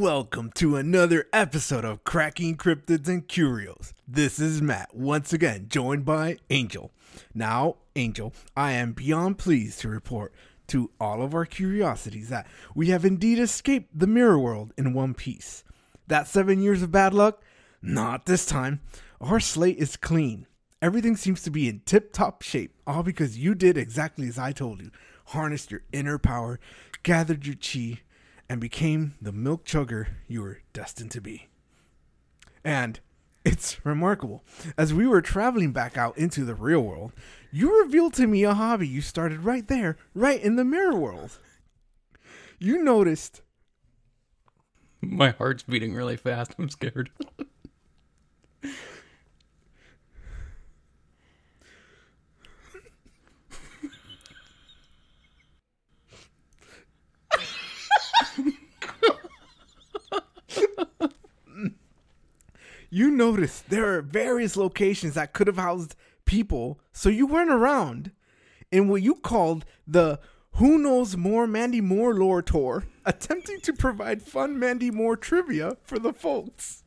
Welcome to another episode of Cracking Cryptids and Curios. This is Matt, once again joined by Angel. Now, Angel, I am beyond pleased to report to all of our curiosities that we have indeed escaped the mirror world in one piece. That seven years of bad luck? Not this time. Our slate is clean. Everything seems to be in tip top shape, all because you did exactly as I told you. Harnessed your inner power, gathered your chi, and became the milk chugger you were destined to be. And it's remarkable. As we were traveling back out into the real world, you revealed to me a hobby you started right there, right in the mirror world. You noticed. My heart's beating really fast. I'm scared. You noticed there are various locations that could have housed people, so you weren't around in what you called the Who Knows More Mandy Moore lore tour, attempting to provide fun Mandy Moore trivia for the folks.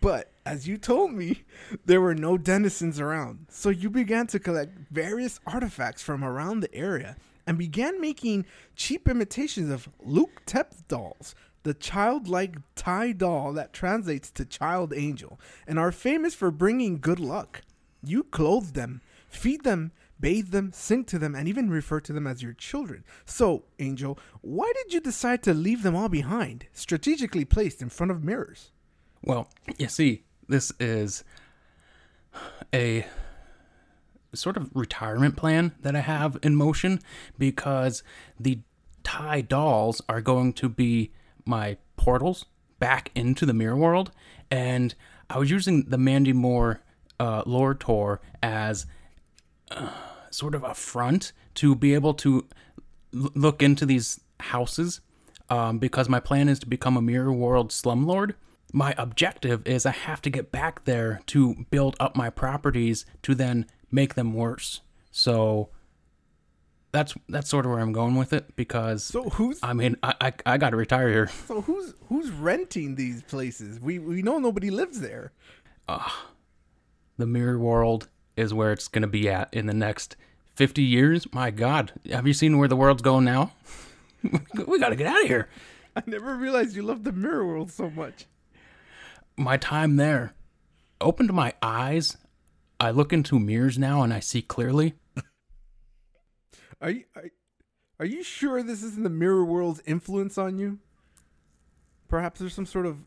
But as you told me, there were no denizens around, so you began to collect various artifacts from around the area and began making cheap imitations of Luk Thep dolls, the childlike Thai doll that translates to child angel, and are famous for bringing good luck. You clothe them, feed them, bathe them, sing to them, and even refer to them as your children. So, Angel, why did you decide to leave them all behind, strategically placed in front of mirrors? Well, you see, this is a sort of retirement plan that I have in motion because the Thai dolls are going to be my portals back into the mirror world. And I was using the Mandy Moore uh, lore tour as uh, sort of a front to be able to l- look into these houses um, because my plan is to become a mirror world slumlord. My objective is I have to get back there to build up my properties to then make them worse. So that's that's sort of where I'm going with it because So who's I mean I I, I got to retire here. so who's who's renting these places? We we know nobody lives there. Ah, the mirror world is where it's going to be at in the next 50 years. My God, have you seen where the world's going now? we got to get out of here. I never realized you loved the mirror world so much. My time there opened my eyes. I look into mirrors now and I see clearly. Are you are, are you sure this isn't the mirror world's influence on you? Perhaps there's some sort of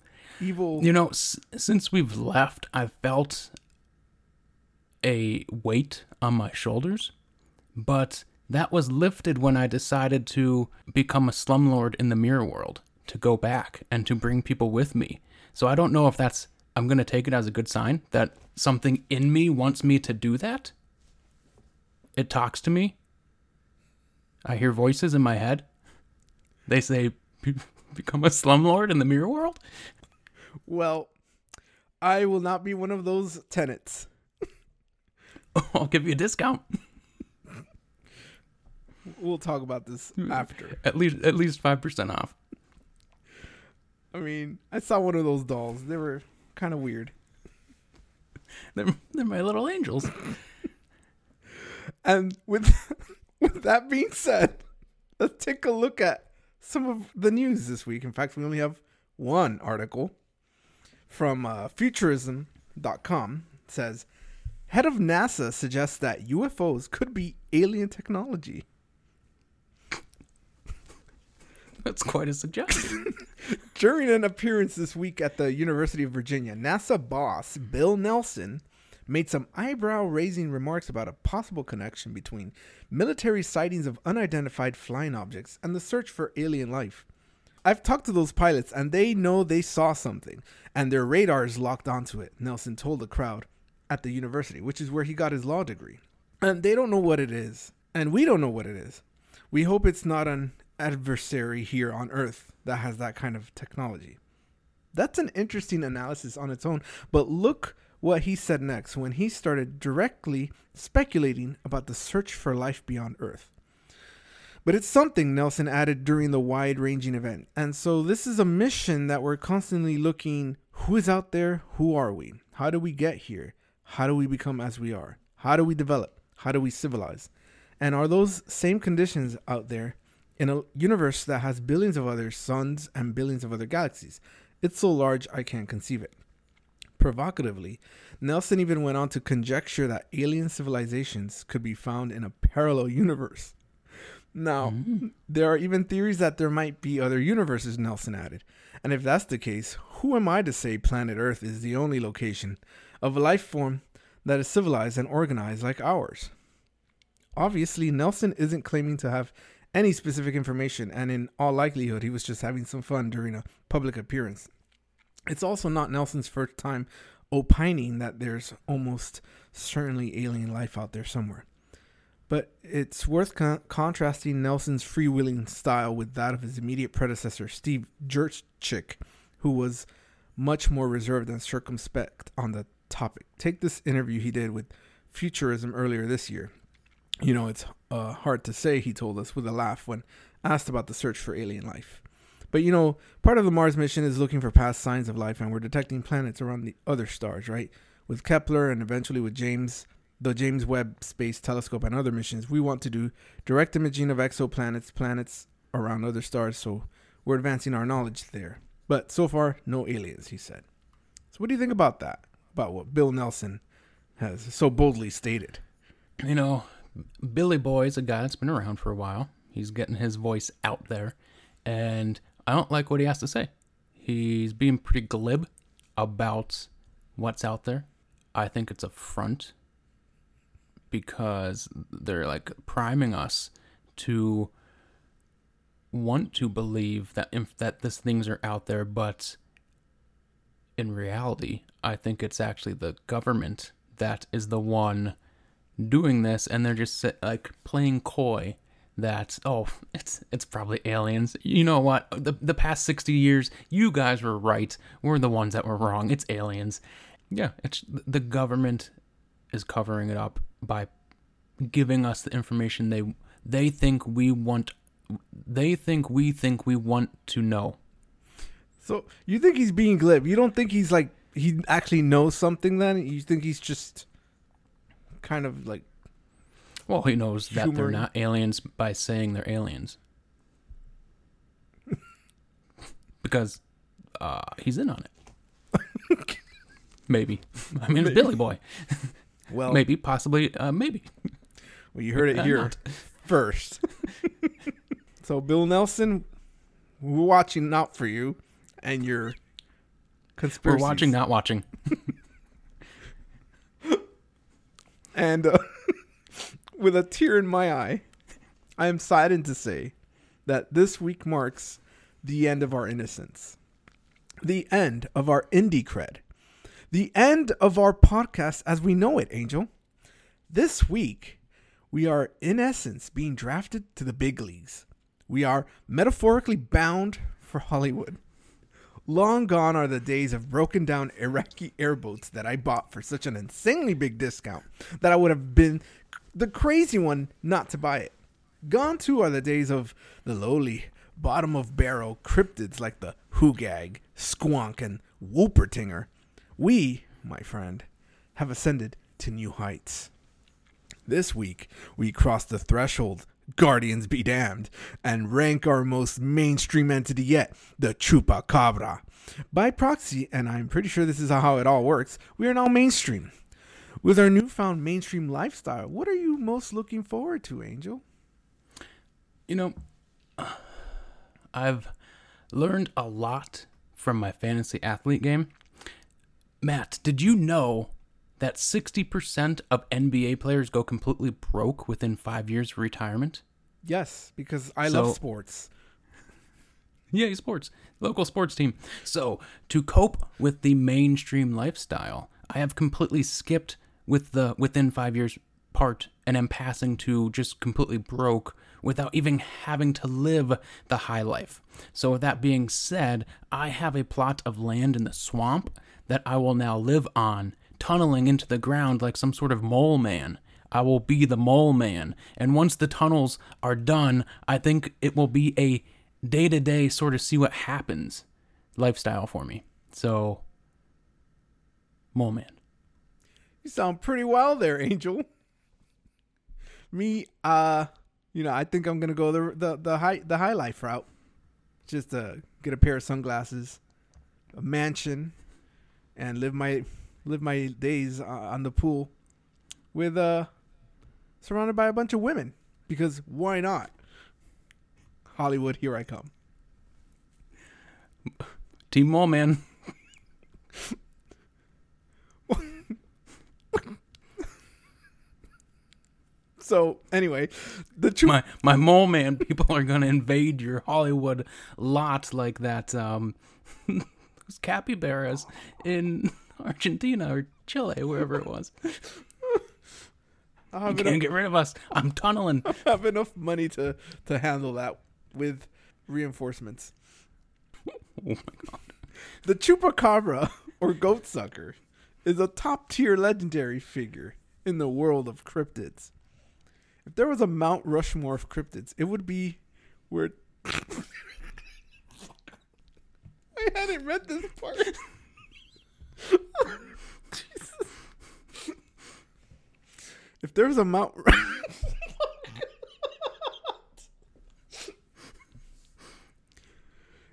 evil. You know, s- since we've left, I've felt a weight on my shoulders, but that was lifted when I decided to become a slumlord in the mirror world, to go back and to bring people with me. So I don't know if that's, I'm going to take it as a good sign that something in me wants me to do that. It talks to me. I hear voices in my head. They say, become a slumlord in the mirror world. Well, I will not be one of those tenants. I'll give you a discount. We'll talk about this hmm. after. At least at least five percent off. I mean, I saw one of those dolls. They were kind of weird. They're, they're my little angels. And with with that being said, let's take a look at some of the news this week. In fact, we only have one article from uh, futurism.com It says head of NASA suggests that UFOs could be alien technology. That's quite a suggestion. During an appearance this week at the University of Virginia, NASA boss Bill Nelson made some eyebrow raising remarks about a possible connection between military sightings of unidentified flying objects and the search for alien life. I've talked to those pilots and they know they saw something and their radar is locked onto it, Nelson told the crowd at the university, which is where he got his law degree. And they don't know what it is, and we don't know what it is. We hope it's not an adversary here on Earth that has that kind of technology. That's an interesting analysis on its own, but look what he said next when he started directly speculating about the search for life beyond Earth. But it's something Nelson added during the wide ranging event. And so this is a mission that we're constantly looking who is out there? Who are we? How do we get here? How do we become as we are? How do we develop? How do we civilize? And are those same conditions out there in a universe that has billions of other suns and billions of other galaxies? It's so large I can't conceive it. Provocatively, Nelson even went on to conjecture that alien civilizations could be found in a parallel universe. Now, mm. there are even theories that there might be other universes, Nelson added. And if that's the case, who am I to say planet Earth is the only location of a life form that is civilized and organized like ours? Obviously, Nelson isn't claiming to have any specific information, and in all likelihood, he was just having some fun during a public appearance. It's also not Nelson's first time opining that there's almost certainly alien life out there somewhere. But it's worth con- contrasting Nelson's freewheeling style with that of his immediate predecessor, Steve Jurczyk, who was much more reserved and circumspect on the topic. Take this interview he did with Futurism earlier this year. You know, it's uh, hard to say, he told us with a laugh when asked about the search for alien life. But you know, part of the Mars mission is looking for past signs of life, and we're detecting planets around the other stars, right? With Kepler and eventually with James, the James Webb Space Telescope, and other missions, we want to do direct imaging of exoplanets, planets around other stars, so we're advancing our knowledge there. But so far, no aliens, he said. So, what do you think about that? About what Bill Nelson has so boldly stated? You know, Billy Boy is a guy that's been around for a while. He's getting his voice out there. And I don't like what he has to say. He's being pretty glib about what's out there. I think it's a front because they're like priming us to want to believe that if that these things are out there, but in reality, I think it's actually the government that is the one doing this, and they're just like playing coy that oh it's it's probably aliens. You know what? The the past 60 years you guys were right. We're the ones that were wrong. It's aliens. Yeah it's the government is covering it up by giving us the information they they think we want they think we think we want to know. So you think he's being glib. You don't think he's like he actually knows something then? You think he's just kind of like well, he knows that they're not aliens by saying they're aliens. because uh, he's in on it. maybe. I mean, it's Billy Boy. well, maybe, possibly, uh, maybe. Well, you heard it uh, here first. so, Bill Nelson, we're watching out for you and your conspiracy. We're watching, not watching. and. Uh, with a tear in my eye, I am saddened to say that this week marks the end of our innocence, the end of our indie cred, the end of our podcast as we know it, Angel. This week, we are in essence being drafted to the big leagues. We are metaphorically bound for Hollywood. Long gone are the days of broken down Iraqi airboats that I bought for such an insanely big discount that I would have been the crazy one not to buy it. Gone too are the days of the lowly, bottom of barrel cryptids like the Hodag, Squonk, and Wolpertinger. We, my friend, have ascended to new heights. This week, we cross the threshold, Guardians be damned, and rank our most mainstream entity yet, the Chupacabra. By proxy, and I'm pretty sure this is how it all works, we are now mainstream. With our newfound mainstream lifestyle, what are you most looking forward to, Angel? You know, I've learned a lot from my fantasy athlete game. Matt, did you know that 60% of NBA players go completely broke within five years of retirement? Yes, because I so, love sports. Yay, sports. Local sports team. So, to cope with the mainstream lifestyle, I have completely skipped with the within five years part and am passing to just completely broke without even having to live the high life. So, with that being said, I have a plot of land in the swamp that I will now live on, tunneling into the ground like some sort of mole man. I will be the mole man. And once the tunnels are done, I think it will be a day to day sort of see what happens lifestyle for me. So, mole man. You sound pretty well there, Angel. Me, uh, you know, I think I'm gonna go the the the high the high life route. Just uh, get a pair of sunglasses, a mansion, and live my live my days uh, on the pool with uh surrounded by a bunch of women because why not? Hollywood, here I come. Team Mole Man. So anyway, the truth. My my mole man people are gonna invade your Hollywood lot like that um those capybaras in Argentina or Chile, wherever it was. I you can't enough, get rid of us. I'm tunneling. I have enough money to to handle that with reinforcements. Oh my god. The chupacabra or goat sucker is a top tier legendary figure in the world of cryptids. If there was a Mount Rushmore of cryptids, it would be where. I hadn't read this part. Jesus. If there was a Mount.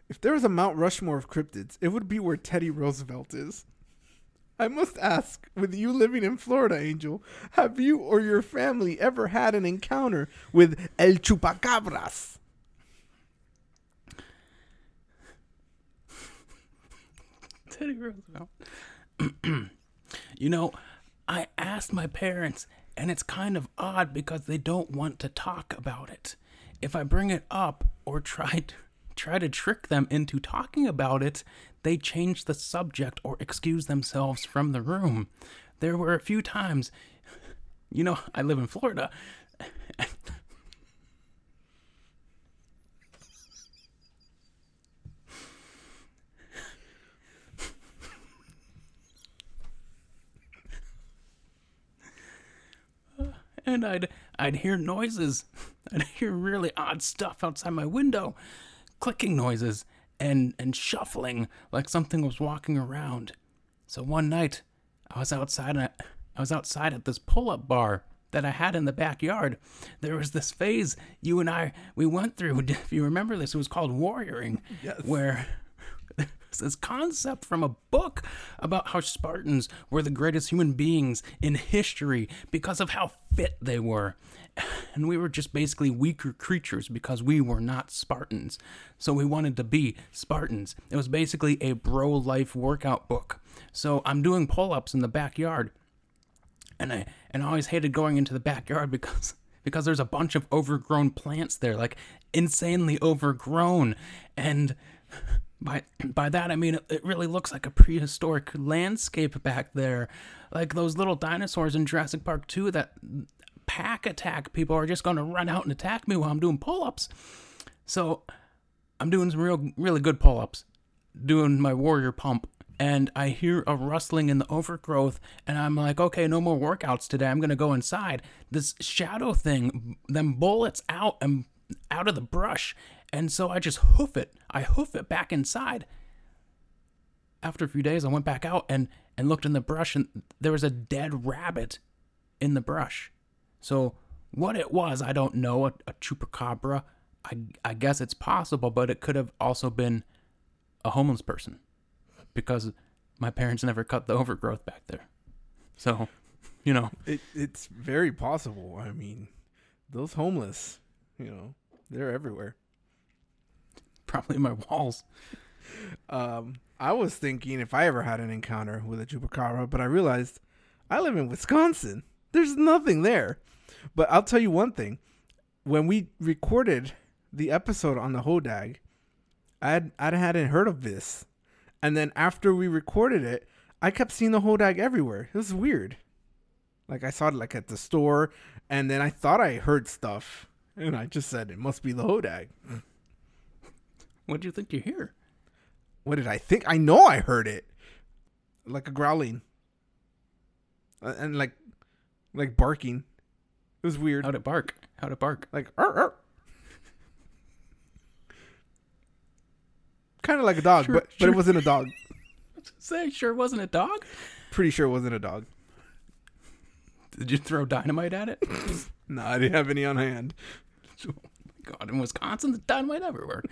If there was a Mount Rushmore of cryptids, it would be where Teddy Roosevelt is. I must ask, with you living in Florida, Angel, have you or your family ever had an encounter with El Chupacabras? Teddy Roosevelt. you know, I asked my parents, and it's kind of odd because they don't want to talk about it. If I bring it up or try to, try to trick them into talking about it, they change the subject or excuse themselves from the room. There were a few times, you know, I live in Florida. and I'd I'd hear noises. I'd hear really odd stuff outside my window, clicking noises and and shuffling like something was walking around. So one night, I was outside I was outside at this pull-up bar that I had in the backyard. There was this phase you and I we went through. If you remember this, it was called warrioring, Yes. where this concept from a book about how Spartans were the greatest human beings in history because of how fit they were. And we were just basically weaker creatures because we were not Spartans. So we wanted to be Spartans. It was basically a bro life workout book. So I'm doing pull ups in the backyard. And I and I always hated going into the backyard because because there's a bunch of overgrown plants there, like insanely overgrown. And by by that I mean it, it really looks like a prehistoric landscape back there, like those little dinosaurs in Jurassic Park 2 that pack attack people are just going to run out and attack me while I'm doing pull-ups. So I'm doing some real really good pull-ups, doing my warrior pump, and I hear a rustling in the overgrowth, and I'm like, okay, no more workouts today. I'm gonna go inside. This shadow thing, them bullets out and out of the brush, and so I just hoof it. I hoof it back inside. After a few days, I went back out and and looked in the brush, and there was a dead rabbit in the brush. So what it was, I don't know. A, a chupacabra. I I guess it's possible, but it could have also been a homeless person because my parents never cut the overgrowth back there. So, you know, It, it's very possible. I mean, those homeless, you know, they're everywhere. probably my walls. Um, I was thinking if I ever had an encounter with a chupacabra, but I realized I live in Wisconsin. There's nothing there. But I'll tell you one thing: when we recorded the episode on the Hodag, I I hadn't heard of this, and then after we recorded it, I kept seeing the Hodag everywhere. It was weird. Like I saw it like at the store, and then I thought I heard stuff, and I just said it must be the Hodag. What do you think you hear? What did I think? I know I heard it, like a growling, Uh, and like, like barking. It was weird. How'd it bark? How'd it bark? Like, kind of like a dog, Sure, but but it wasn't a dog. Say, sure wasn't a dog? Pretty sure it wasn't a dog. Did you throw dynamite at it? No, I didn't have any on hand. oh my god, in Wisconsin, there's dynamite everywhere.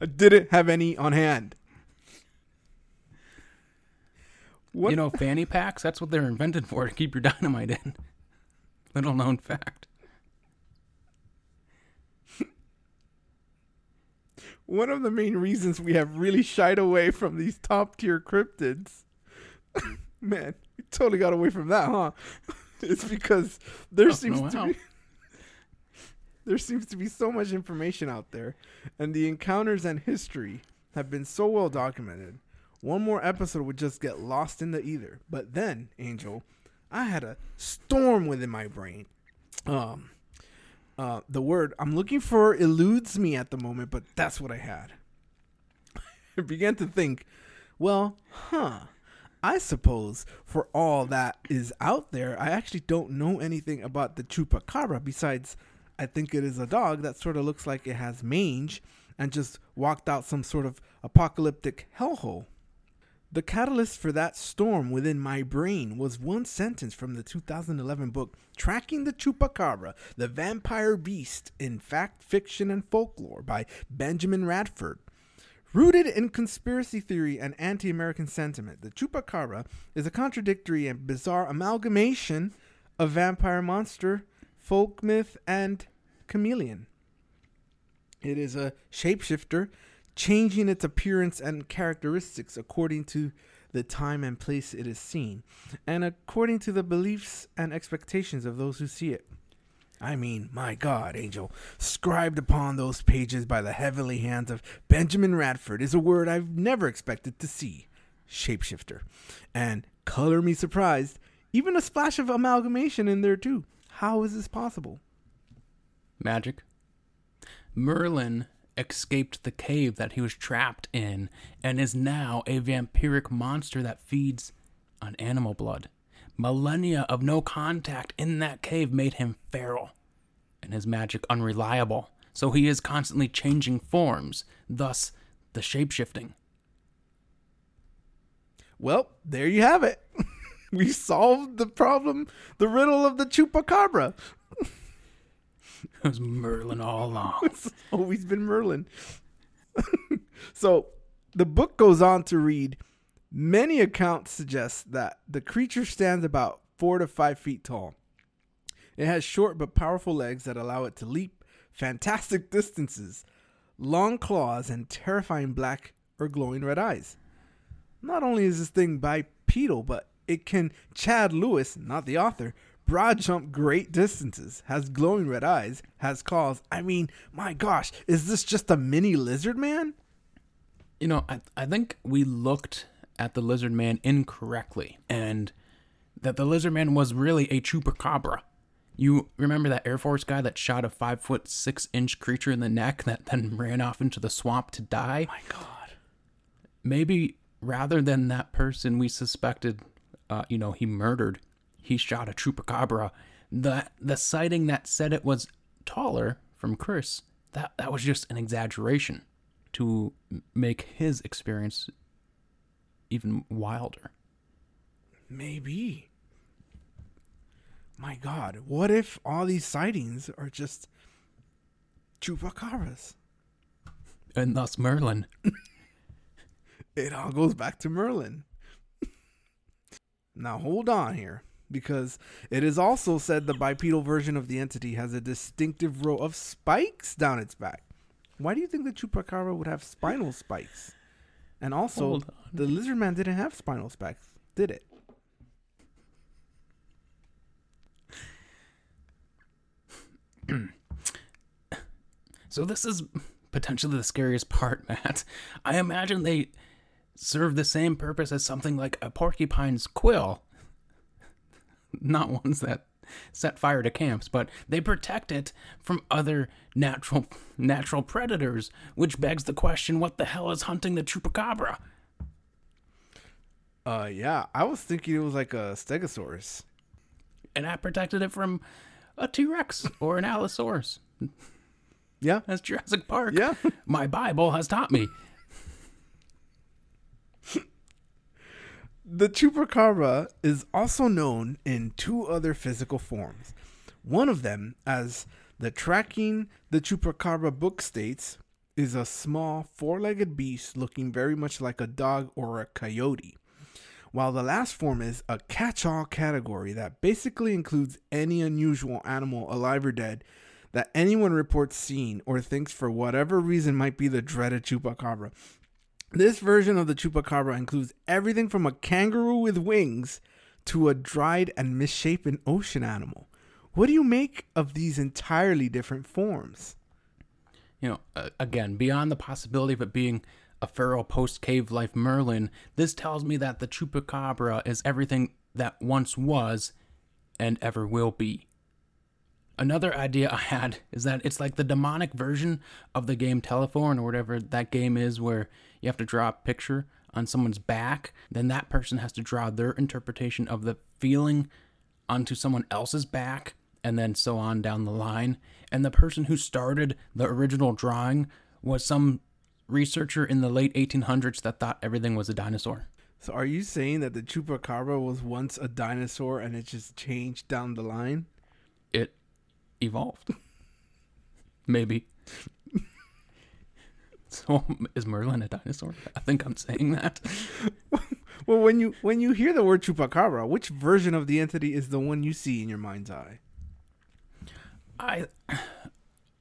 I didn't have any on hand. What? You know, fanny packs, that's what they're invented for, to keep your dynamite in. Little known fact. One of the main reasons we have really shied away from these top tier cryptids, man, we totally got away from that, huh? it's because there Don't seems to how. be there seems to be so much information out there, and the encounters and history have been so well documented. One more episode would just get lost in the ether. But then, Angel, I had a storm within my brain. Um, uh, the word I'm looking for eludes me at the moment, but that's what I had. I began to think, well, huh. I suppose for all that is out there, I actually don't know anything about the chupacabra besides I think it is a dog that sort of looks like it has mange and just walked out some sort of apocalyptic hellhole. The catalyst for that storm within my brain was one sentence from the 2011 book Tracking the Chupacabra, the Vampire Beast in Fact, Fiction, and Folklore by Benjamin Radford. Rooted in conspiracy theory and anti American sentiment, the Chupacabra is a contradictory and bizarre amalgamation of vampire monster, folk myth, and chameleon. It is a shapeshifter, changing its appearance and characteristics according to the time and place it is seen, and according to the beliefs and expectations of those who see it. I mean, my God, Angel, scribed upon those pages by the heavenly hands of Benjamin Radford is a word I've never expected to see shapeshifter. And color me surprised, even a splash of amalgamation in there too. How is this possible? Magic. Merlin escaped the cave that he was trapped in and is now a vampiric monster that feeds on animal blood. Millennia of no contact in that cave made him feral and his magic unreliable. So he is constantly changing forms, thus the shapeshifting. Well, there you have it. we solved the problem, the riddle of the chupacabra. It was Merlin all along. It's always been Merlin. so the book goes on to read many accounts suggest that the creature stands about four to five feet tall. It has short but powerful legs that allow it to leap fantastic distances, long claws, and terrifying black or glowing red eyes. Not only is this thing bipedal, but it can Chad Lewis, not the author, broad jump great distances, has glowing red eyes, has claws. I mean, my gosh, is this just a mini lizard man? You know, I, I think we looked at the lizard man incorrectly, and that the lizard man was really a chupacabra. You remember that Air Force guy that shot a five foot six inch creature in the neck that then ran off into the swamp to die? My God. Maybe rather than that person we suspected, uh, you know, he murdered, he shot a chupacabra. The the sighting that said it was taller from Chris, that that was just an exaggeration to make his experience even wilder. Maybe. My God, what if all these sightings are just chupacabras? And thus Merlin. It all goes back to Merlin. now hold on here, because it is also said the bipedal version of the entity has a distinctive row of spikes down its back. Why do you think the chupacabra would have spinal spikes? And also, the lizard man didn't have spinal spikes, did it? So this is potentially the scariest part, Matt. I imagine they serve the same purpose as something like a porcupine's quill. Not ones that set fire to camps, but they protect it from other natural natural predators, which begs the question what the hell is hunting the chupacabra? Uh, yeah, I was thinking it was like a stegosaurus. and I protected it from a T Rex or an Allosaurus. Yeah. That's Jurassic Park. Yeah. My Bible has taught me. The chupacabra is also known in two other physical forms. One of them, as the Tracking the Chupacabra book states, is a small four legged beast looking very much like a dog or a coyote. While the last form is a catch all category that basically includes any unusual animal, alive or dead, that anyone reports seeing or thinks for whatever reason might be the dreaded chupacabra. This version of the chupacabra includes everything from a kangaroo with wings to a dried and misshapen ocean animal. What do you make of these entirely different forms? You know, uh, again, beyond the possibility of it being a feral post cave life Merlin, this tells me that the chupacabra is everything that once was and ever will be. Another idea I had is that it's like the demonic version of the game Telephone or whatever that game is where you have to draw a picture on someone's back, then that person has to draw their interpretation of the feeling onto someone else's back, and then so on down the line. And the person who started the original drawing was some researcher in the late 1800s that thought everything was a dinosaur. So, are you saying that the chupacabra was once a dinosaur and it just changed down the line? It evolved. Maybe. so is Merlin a dinosaur? I think I'm saying that. Well, when you when you hear the word chupacabra, which version of the entity is the one you see in your mind's eye? I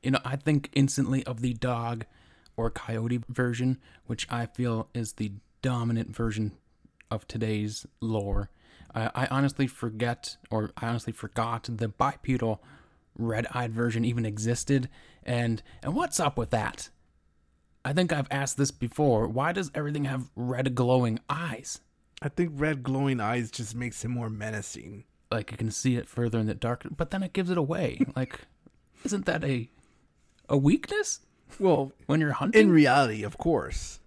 you know, I think instantly of the dog or coyote version, which I feel is the dominant version of today's lore. I, I honestly forget, or I honestly forgot the bipedal red-eyed version even existed, and and what's up with that? I think I've asked this before. Why does everything have red glowing eyes? I think red glowing eyes just makes him more menacing. Like you can see it further in the dark, but then it gives it away. like, isn't that a a weakness Well, when you're hunting? in reality, of course.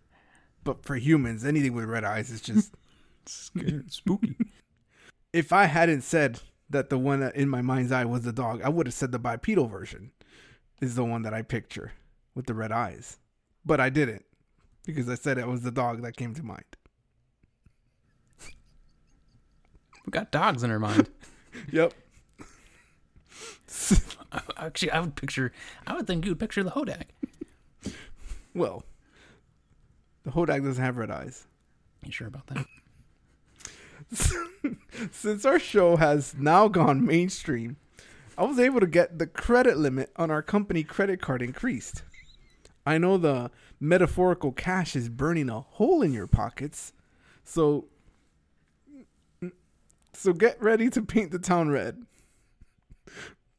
But for humans, anything with red eyes is just. Scared, spooky. if I hadn't said that the one in my mind's eye was the dog, I would have said the bipedal version is the one that I picture with the red eyes. But I didn't because I said it was the dog that came to mind. We got dogs in our mind. Yep. Actually, I would picture. I would think you would picture the Hodag. well, the Hodag doesn't have red eyes. You sure about that? Since our show has now gone mainstream, I was able to get the credit limit on our company credit card increased. I know the metaphorical cash is burning a hole in your pockets, so so get ready to paint the town red.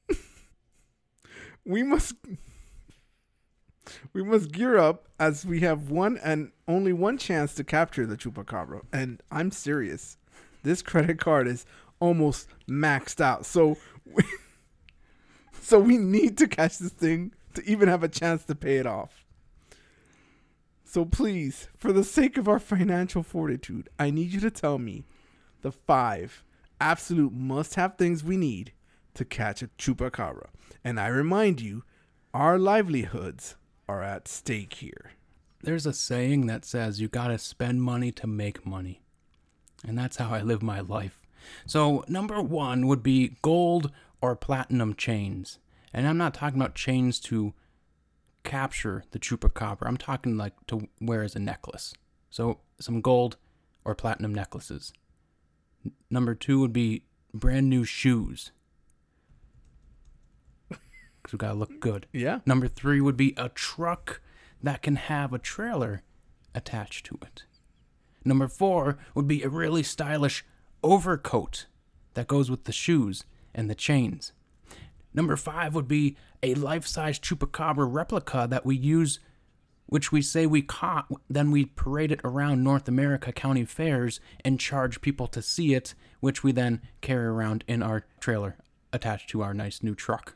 we must we must gear up as we have one and only one chance to capture the chupacabra. And I'm serious. This credit card is almost maxed out. So we, so we need to catch this thing to even have a chance to pay it off. So please, for the sake of our financial fortitude, I need you to tell me the five absolute must have things we need to catch a chupacabra. And I remind you, our livelihoods are at stake here. There's a saying that says you gotta spend money to make money. And that's how I live my life. So, number one would be gold or platinum chains. And I'm not talking about chains to capture the chupacabra. I'm talking like to wear as a necklace. So, some gold or platinum necklaces. Number two would be brand new shoes. Because we gotta look good. Yeah. Number three would be a truck that can have a trailer attached to it. Number four would be a really stylish overcoat that goes with the shoes and the chains. Number five would be a life size chupacabra replica that we use, which we say we caught, then we parade it around North America county fairs and charge people to see it, which we then carry around in our trailer attached to our nice new truck.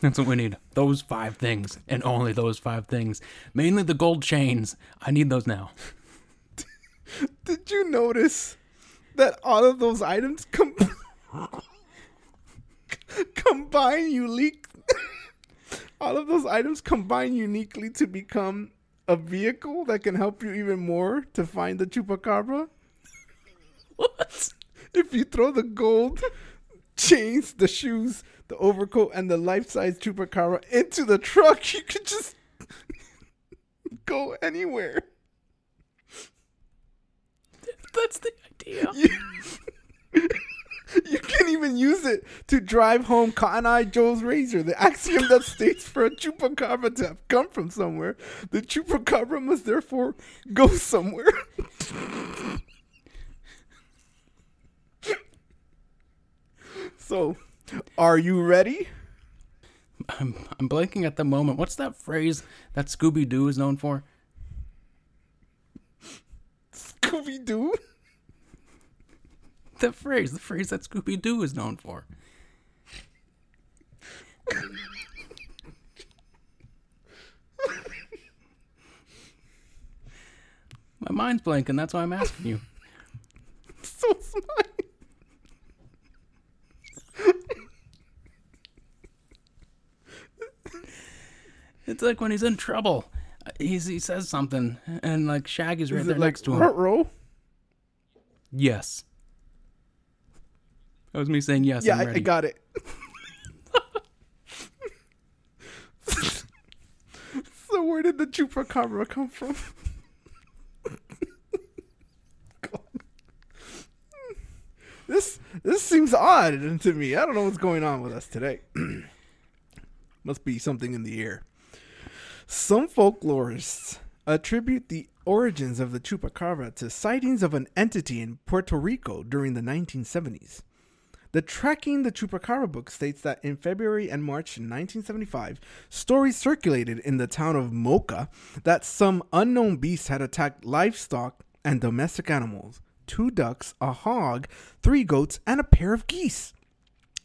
That's what we need. Those five things, and only those five things. Mainly the gold chains. I need those now. Did you notice that all of those items com- combine unique. all of those items combine uniquely to become a vehicle that can help you even more to find the chupacabra. What? If you throw the gold chains, the shoes, the overcoat, and the life-size chupacabra into the truck, you could just go anywhere. That's the idea. You, you can't even use it to drive home Cotton Eye Joe's razor, the axiom that states for a chupacabra to have come from somewhere, the chupacabra must therefore go somewhere. so, are you ready? I'm, I'm blanking at the moment. What's that phrase that Scooby Doo is known for? Scooby Doo? The phrase, the phrase that Scooby Doo is known for. My mind's blanking. That's why I'm asking you. So smart. It's like when he's in trouble. He's, he says something, and like Shaggy's right there like next to him. Row? Yes. That was me saying yes. Yeah, I, I got it. so where did the chupacabra come from? This this seems odd to me. I don't know what's going on with us today. Must be something in the air. Some folklorists attribute the origins of the chupacabra to sightings of an entity in Puerto Rico during the 1970s. The Tracking the Chupacabra book states that in February and March 1975, stories circulated in the town of Moca that some unknown beast had attacked livestock and domestic animals two ducks, a hog, three goats, and a pair of geese.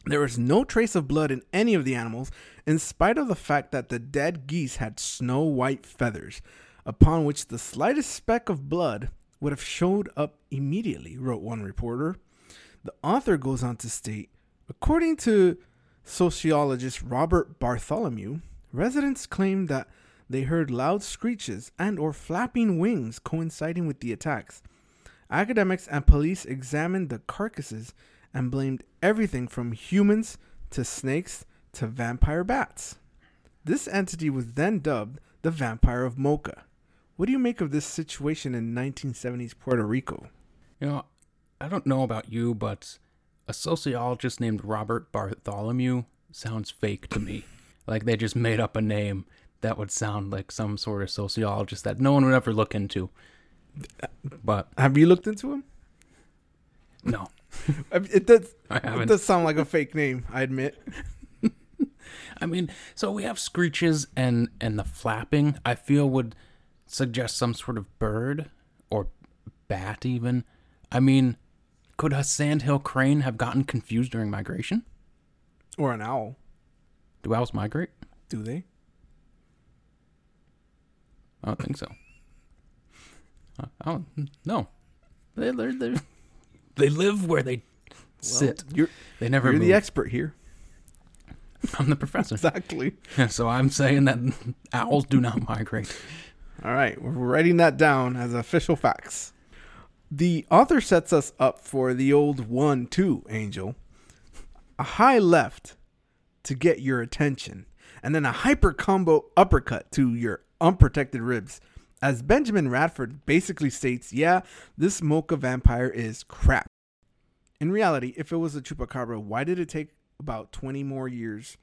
There was no trace of blood in any of the animals, in spite of the fact that the dead geese had snow white feathers, upon which the slightest speck of blood would have showed up immediately, wrote one reporter. The author goes on to state according to sociologist Robert Bartholomew, residents claimed that they heard loud screeches and or flapping wings coinciding with the attacks. Academics and police examined the carcasses and blamed everything from humans to snakes to vampire bats. This entity was then dubbed the Vampire of Moca. What do you make of this situation in 1970s Puerto Rico? You know, I don't know about you, but a sociologist named Robert Bartholomew sounds fake to me. like they just made up a name that would sound like some sort of sociologist that no one would ever look into. But Have you looked into him? no, It does. I It does sound like a fake name. I admit. I mean, so we have screeches and and the flapping. I feel would suggest some sort of bird or bat even. I mean, could a sandhill crane have gotten confused during migration? Or an owl. Do owls migrate? Do they? I don't think so. I don't no. They they they they live where they sit. You're They never you're move. the expert here. I'm the professor. Exactly. so I'm saying that owls do not migrate. All right, we're writing that down as official facts. The author sets us up for the old one two angel. A high left to get your attention, and then a hyper combo uppercut to your unprotected ribs. As Benjamin Radford basically states, yeah, this Moca vampire is crap. In reality, if it was a chupacabra, why did it take about 20 more years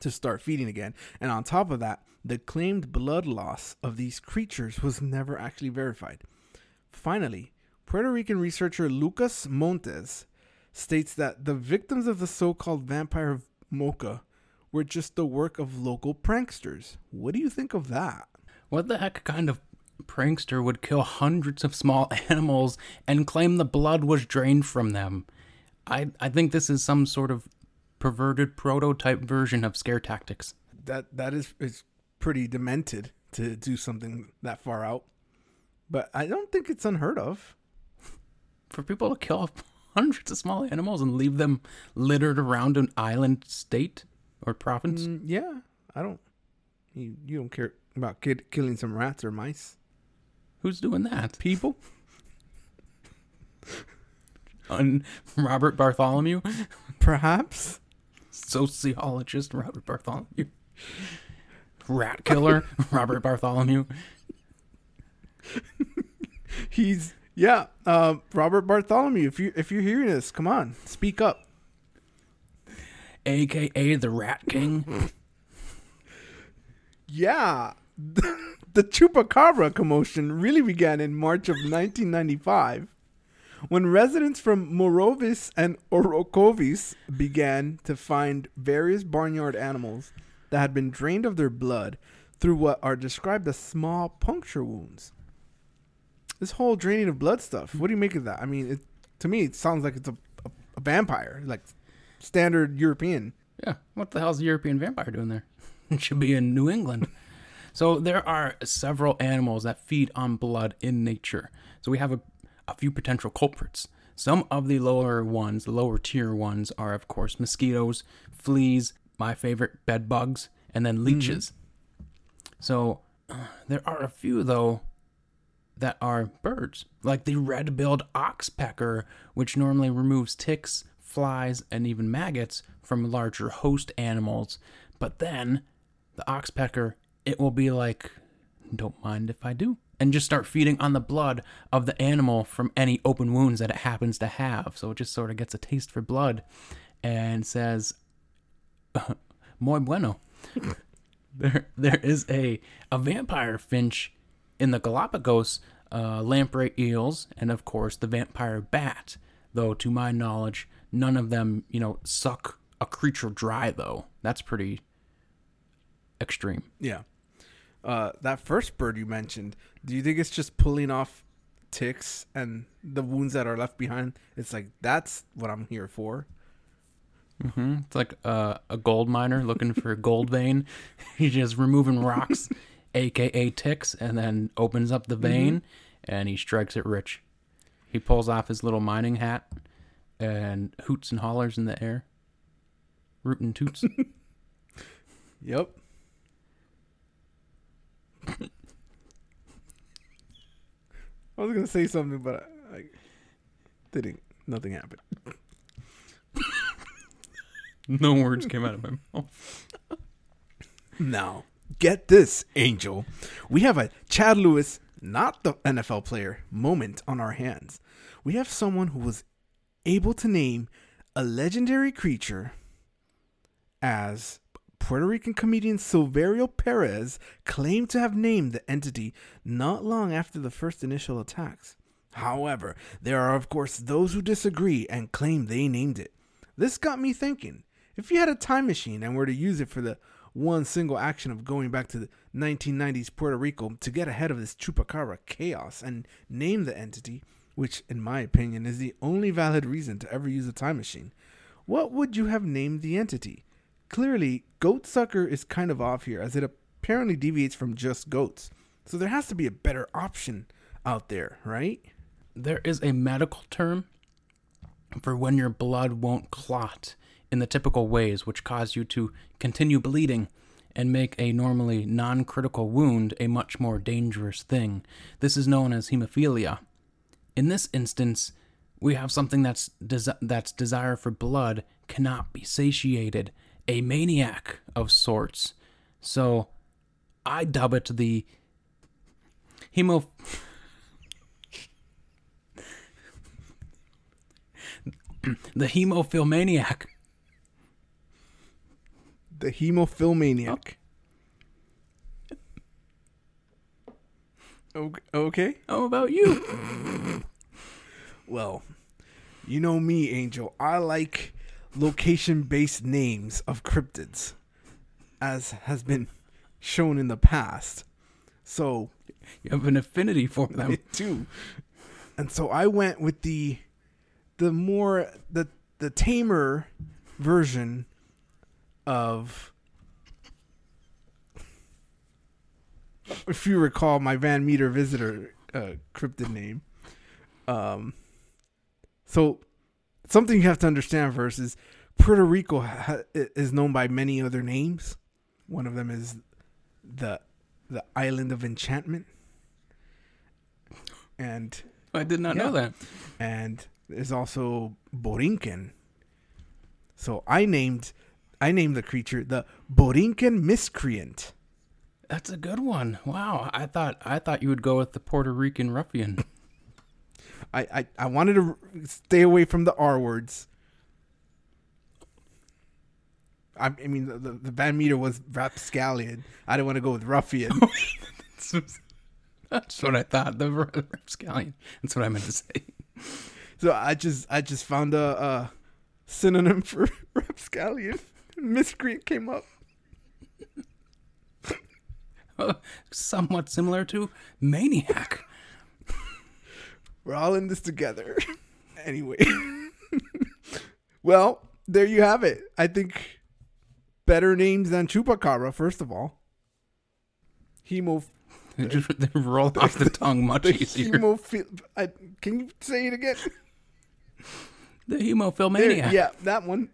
to start feeding again? And on top of that, the claimed blood loss of these creatures was never actually verified. Finally, Puerto Rican researcher Lucas Montes states that the victims of the so called vampire Moca were just the work of local pranksters. What do you think of that? What the heck kind of prankster would kill hundreds of small animals and claim the blood was drained from them? I I think this is some sort of perverted prototype version of scare tactics. That that is is pretty demented to do something that far out. But I don't think it's unheard of. For people to kill hundreds of small animals and leave them littered around an island state or province? Mm, yeah, I don't. You you don't care about kid, killing some rats or mice? Who's doing that? People? On Robert Bartholomew, Perhaps. sociologist Robert Bartholomew, rat killer Robert Bartholomew. He's yeah. Uh, Robert Bartholomew. If you if you're hearing this, come on, speak up. aka the Rat King. Yeah. the chupacabra commotion really began in March of 1995 when residents from Morovis and Orocovis began to find various barnyard animals that had been drained of their blood through what are described as small puncture wounds. This whole draining of blood stuff, what do you make of that? I mean, it, to me, it sounds like it's a, a, a vampire, like standard European. Yeah, what the hell's a European vampire doing there? It should be in New England. so there are several animals that feed on blood in nature. So we have a, a few potential culprits. Some of the lower ones, the lower tier ones, are of course mosquitoes, fleas, my favorite, bed bugs, and then leeches. So uh, there are a few though that are birds, like the red-billed oxpecker, which normally removes ticks, flies, and even maggots from larger host animals. But then the oxpecker, it will be like, don't mind if I do. And just start feeding on the blood of the animal from any open wounds that it happens to have. So it just sort of gets a taste for blood and says, muy bueno. there, there is a, a vampire finch in the Galapagos, uh, lamprey eels, and of course the vampire bat. Though, to my knowledge, none of them, you know, suck a creature dry, though. That's pretty extreme. Yeah. Uh, that first bird you mentioned, do you think it's just pulling off ticks and the wounds that are left behind? It's like that's what I'm here for. hmm It's like uh, a gold miner looking for a gold vein. He's just removing rocks, aka ticks, and then opens up the vein and he strikes it rich. He pulls off his little mining hat and hoots and hollers in the air. Rootin' toots. Yep. I was gonna say something, but I, I didn't. Nothing happened. no words came out of my mouth. Now, get this, Angel. We have a Chad Lewis, not the NFL player, moment on our hands. We have someone who was able to name a legendary creature as Puerto Rican comedian Silverio Perez claimed to have named the entity not long after the first initial attacks. However, there are, of course, those who disagree and claim they named it. This got me thinking if you had a time machine and were to use it for the one single action of going back to the 1990s Puerto Rico to get ahead of this chupacabra chaos and name the entity, which, in my opinion, is the only valid reason to ever use a time machine, what would you have named the entity? Clearly, Goat Sucker is kind of off here, as it apparently deviates from just goats. So there has to be a better option out there, right? There is a medical term for when your blood won't clot in the typical ways, which cause you to continue bleeding and make a normally non critical wound a much more dangerous thing. This is known as hemophilia. In this instance, we have something that's desi- that's desire for blood cannot be satiated, a maniac of sorts. So, I dub it the hemo. the hemophilmaniac. The hemophilmaniac. Okay. Oh. okay. How about you? Well, you know me, Angel. I like location based names of cryptids, as has been shown in the past. So, You have an affinity for them. too. And so I went with the the more the the tamer version of if you recall my Van Meter visitor uh, cryptid name. Um So, something you have to understand first is Puerto Rico ha- is known by many other names. One of them is the the island of enchantment, and I did not Yeah. know that. and there's also Borinquen. So I named I named the creature the Borinquen miscreant. That's a good one. Wow. I thought I thought you would go with the Puerto Rican ruffian. I, I, I wanted to stay away from the R words. I, I mean, the, the, the Van Meter was rapscallion. I didn't want to go with ruffian. That's what I thought. The rapscallion. That's what I meant to say. so I just I just found a, a synonym for rapscallion. Miscreant came up. Somewhat similar to maniac. We're all in this together. anyway. well, there you have it. I think better names than Chupacabra, first of all. Hemo. They just they roll off the tongue much The easier. hemophil. I, can you say it again? The There, hemophilmaniac. yeah, that one.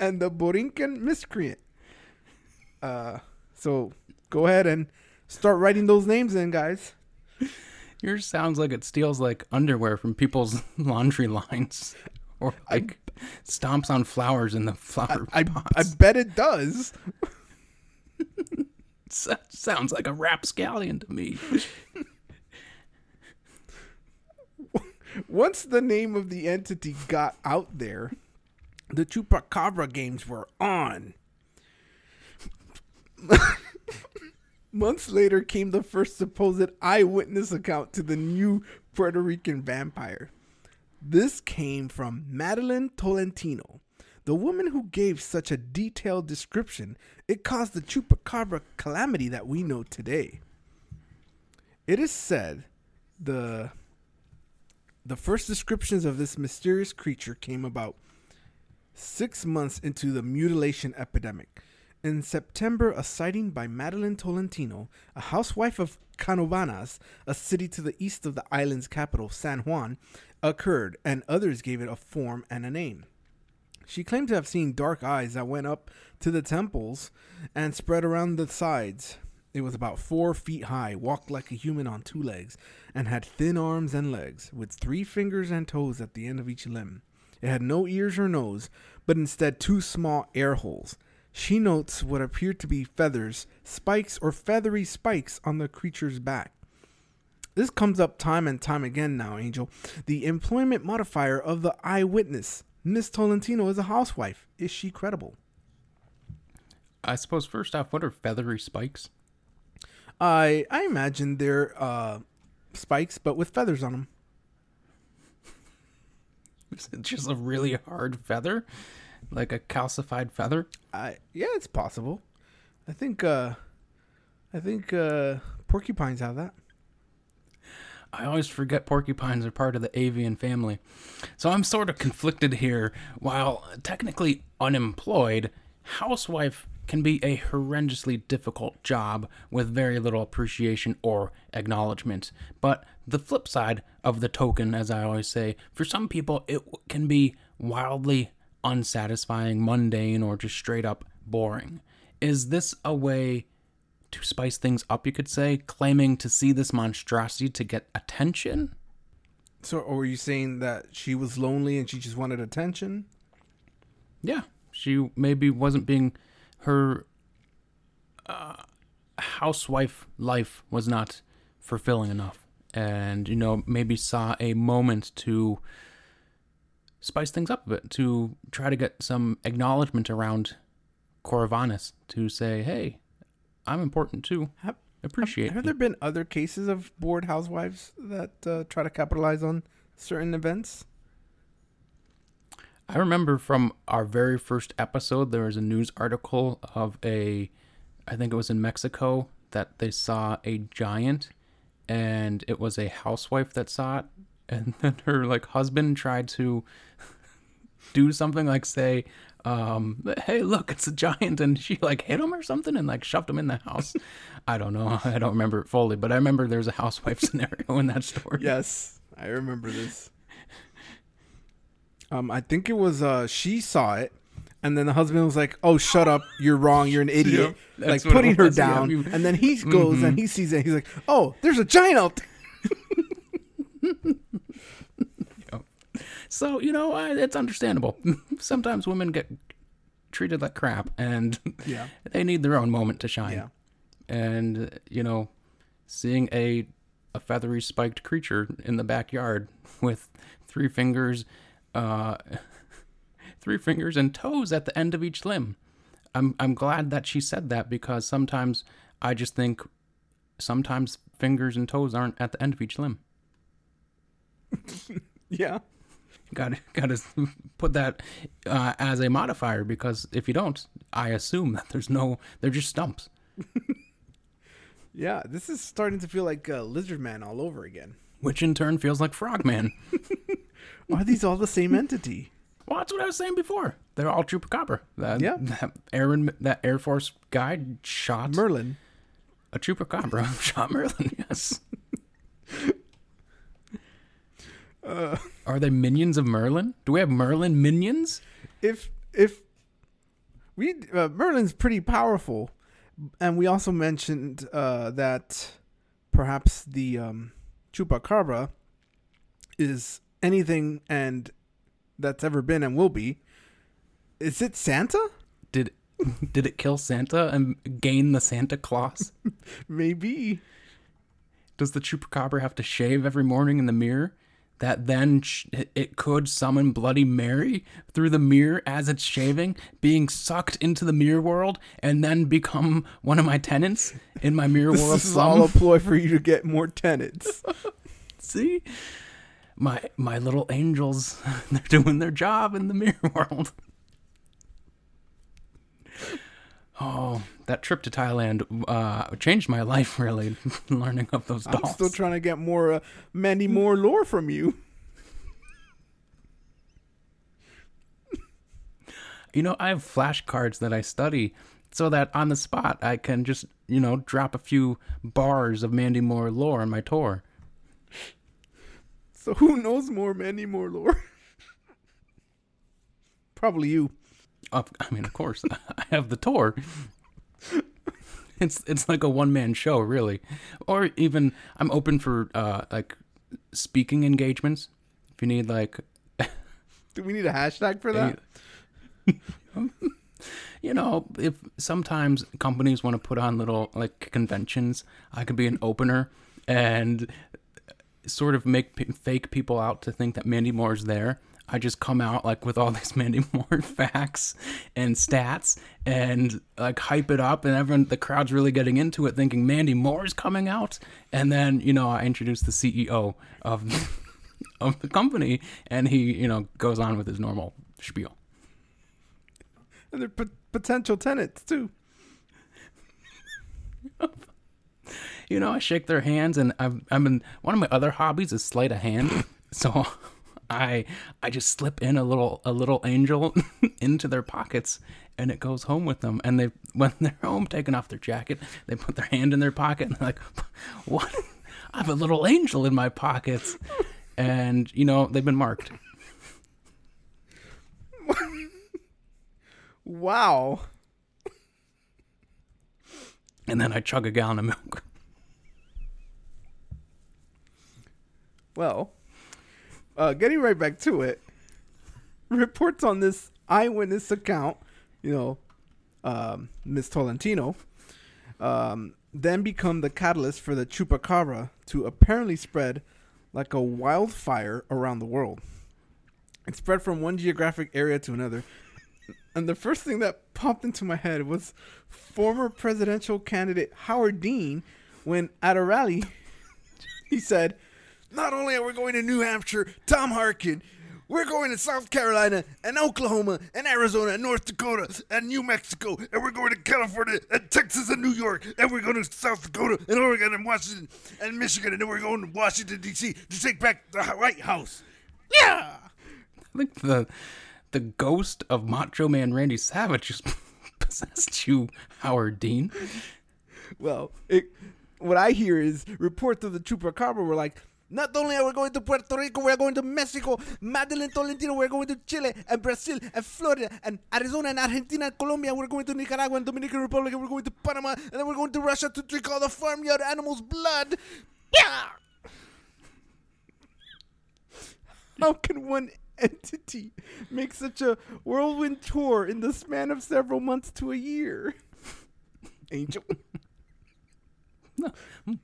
And the Borinquen miscreant. Uh, so go ahead and start writing those names in, guys. Yours sounds like it steals like underwear from people's laundry lines, or like stomps on flowers in the flower I, pots. I bet it does. Sounds like a rapscallion to me. Once the name of the entity got out there, the Chupacabra games were on. Months later came the first supposed eyewitness account to the new Puerto Rican vampire. This came from Madeline Tolentino, the woman who gave such a detailed description it caused the Chupacabra calamity that we know today. It is said the the first descriptions of this mysterious creature came about six months into the mutilation epidemic. In September, a sighting by Madeline Tolentino, a housewife of Canovanas, a city to the east of the island's capital, San Juan, occurred, and others gave it a form and a name. She claimed to have seen dark eyes that went up to the temples and spread around the sides. It was about four feet high, walked like a human on two legs, and had thin arms and legs, with three fingers and toes at the end of each limb. It had no ears or nose, but instead two small air holes. She notes what appeared to be feathers, spikes, or feathery spikes on the creature's back. This comes up time and time again now, Angel. The employment modifier of the eyewitness. Miss Tolentino is a housewife. Is she credible? I suppose first off, what are feathery spikes? I I imagine they're uh, spikes, but with feathers on them. Just a really hard feather, like a calcified feather? I yeah, it's possible. I think uh, I think uh, porcupines have that. I always forget porcupines are part of the avian family. So I'm sort of conflicted here. While technically unemployed, housewife can be a horrendously difficult job with very little appreciation or acknowledgement. But the flip side of the token, as I always say, for some people it can be wildly unsatisfying, mundane, or just straight up boring. Is this a way to spice things up, you could say, claiming to see this monstrosity to get attention? So, or were you saying that she was lonely and she just wanted attention? Yeah, she maybe wasn't being her uh, housewife life was not fulfilling enough, and you know maybe saw a moment to spice things up a bit to try to get some acknowledgement around Coravanis to say, "Hey, I'm important too. Have, Appreciate have me." there been other cases of bored housewives that uh, try to capitalize on certain events? I remember from our very first episode, there was a news article of a, I think it was in Mexico, that they saw a giant, and it was a housewife that saw it, and then her like husband tried to do something like say, um, "Hey, look, it's a giant," and she like hit him or something and like shoved him in the house. I don't know, I don't remember it fully, but I remember there's a housewife scenario in that story. Yes, I remember this. Um, I think it was uh she saw it, and then the husband was like, "Oh, shut up! You're wrong. You're an idiot." Yep, like that's what it putting her yeah. down, You- and then he goes and he sees it. He's like, "Oh, there's a giant out there." So you know, I, it's understandable. Sometimes women get treated like crap, and Yeah. they need their own moment to shine. Yeah. And you know, seeing a a feathery spiked creature in the backyard with three fingers, uh, three fingers and toes at the end of each limb. I'm I'm glad that she said that because sometimes I just think sometimes fingers and toes aren't at the end of each limb. Yeah. Got got to put that uh, as a modifier because if you don't, I assume that there's no they're just stumps. Yeah. This is starting to feel like uh, Lizard Man all over again. Which in turn feels like Frogman. Are these all the same entity? Well, that's what I was saying before. They're all chupacabra. That, Yeah. That Air, that Air Force guy shot Merlin. a chupacabra. shot Merlin. Yes. Uh, Are they minions of Merlin? Do we have Merlin minions? if if we uh, Merlin's pretty powerful, and we also mentioned uh, that perhaps the um, chupacabra is anything and that's ever been and will be. Is it Santa? Did did it kill Santa and gain the Santa Claus? Maybe. Does the chupacabra have to shave every morning in the mirror? That then sh- it could summon Bloody Mary through the mirror as it's shaving, being sucked into the mirror world, and then become one of my tenants in my mirror world This is slum. all a ploy for you to get more tenants. See, my my little angels, they're doing their job in the mirror world. Oh, that trip to Thailand uh, changed my life. Really, learning of those dolls. I'm still trying to get more uh, Mandy Moore lore from you. You know, I have flashcards that I study so that on the spot I can just, you know, drop a few bars of Mandy Moore lore on my tour. So who knows more Mandy Moore lore? Probably you. Of, I mean, of course, I have the tour. It's it's like a one man show, really, or even I'm open for uh like speaking engagements. If you need like Do we need a hashtag for that? you know, if sometimes companies want to put on little like conventions, I could be an opener and sort of make p- fake people out to think that Mandy Moore's there. I just come out like with all these Mandy Moore facts and stats and like hype it up and everyone the crowd's really getting into it thinking Mandy Moore's coming out and then, you know, I introduce the CEO of of the company and he, you know, goes on with his normal spiel. And they're pot- potential tenants too. you know, I shake their hands, and I've I've been one of my other hobbies is sleight of hand. So I I just slip in a little a little angel into their pockets, and it goes home with them. And they when they're home, taking off their jacket, they put their hand in their pocket, and they're like, "What? I have a little angel in my pockets." And you know they've been marked. Wow. And then I chug a gallon of milk. Well, uh, getting right back to it, reports on this eyewitness account, you know, um, Miss Tolentino, um, then become the catalyst for the chupacabra to apparently spread like a wildfire around the world. It spread from one geographic area to another. And the first thing that popped into my head was former presidential candidate Howard Dean when at a rally he said, Not only are we going to New Hampshire, Tom Harkin, we're going to South Carolina and Oklahoma and Arizona and North Dakota and New Mexico and we're going to California and Texas and New York and we're going to South Dakota and Oregon and Washington and Michigan and then we're going to Washington D.C. to take back the White House. Yeah. I think the the ghost of Macho Man Randy Savage just possessed you, Howard Dean. Well, it, what I hear is reports of the chupacabra were like, Not only are we going to Puerto Rico, we're going to Mexico, Madeline Tolentino, we're going to Chile and Brazil and Florida and Arizona and Argentina and Colombia. We're going to Nicaragua and Dominican Republic and we're going to Panama and then we're going to Russia to drink all the farmyard animals' blood. Yeah! How can one entity make such a whirlwind tour in the span of several months to a year? Angel.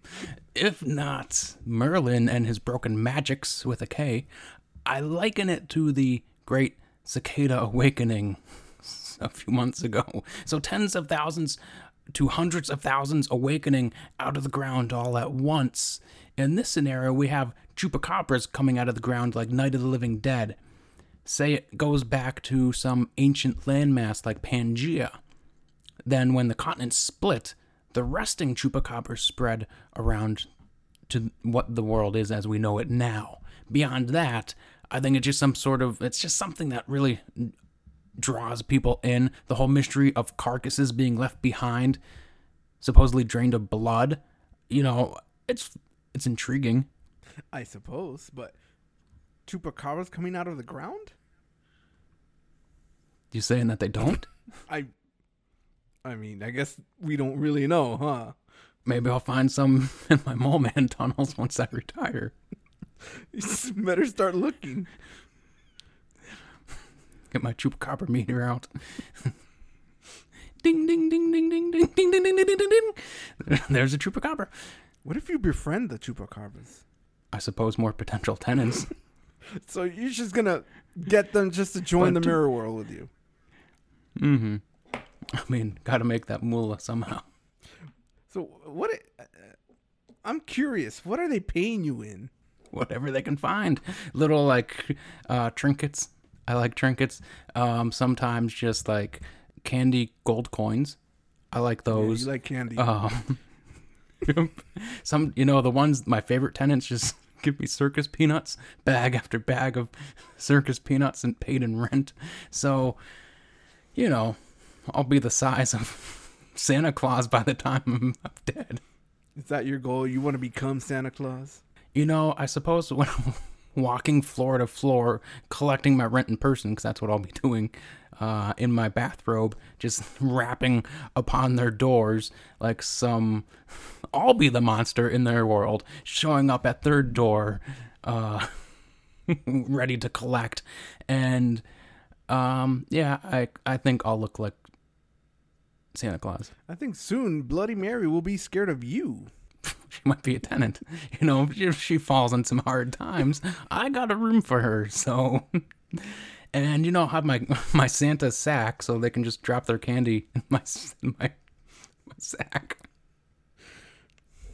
If not Merlin and his broken magics with a K, I liken it to the great cicada awakening a few months ago. So tens of thousands to hundreds of thousands awakening out of the ground all at once. In this scenario, we have chupacabras coming out of the ground like Night of the Living Dead. Say it goes back to some ancient landmass like Pangea. Then, when the continents split, the resting chupacabras spread around to what the world is as we know it now. Beyond that, I think it's just some sort of, it's just something that really draws people in. The whole mystery of carcasses being left behind, supposedly drained of blood. You know, it's it's intriguing. I suppose, but chupacabras coming out of the ground? You saying that they don't? I I mean, I guess we don't really know, huh? Maybe I'll find some in my mole man tunnels once I retire. You better start looking. Get my chupacabra meter out. ding ding ding ding ding ding ding ding ding ding ding ding. There's a chupacabra. What if you befriend the chupacabras? I suppose more potential tenants. So you're just gonna get them just to join But the mirror world with you. mm-hmm. I mean, gotta make that moolah somehow. So what? i- I'm curious. What are they paying you in? Whatever they can find. Little like uh, trinkets. I like trinkets. Um, sometimes just like candy gold coins. I like Yeah, those. you like candy? Um, some, you know, the ones my favorite tenants just give me circus peanuts, bag after bag of circus peanuts, and paid in rent. So, you know, I'll be the size of Santa Claus by the time I'm dead. Is that your goal? You want to become Santa Claus? You know, I suppose when I'm walking floor to floor, collecting my rent in person, because that's what I'll be doing uh, in my bathrobe, just rapping upon their doors like some. I'll be the monster in their world, showing up at their door, uh, ready to collect. And um, yeah, I, I think I'll look like Santa Claus. I think soon Bloody Mary will be scared of you. she might be a tenant. You know, if she falls in some hard times, I got a room for her. So, and you know, I have my my Santa sack so they can just drop their candy in my in my, my sack.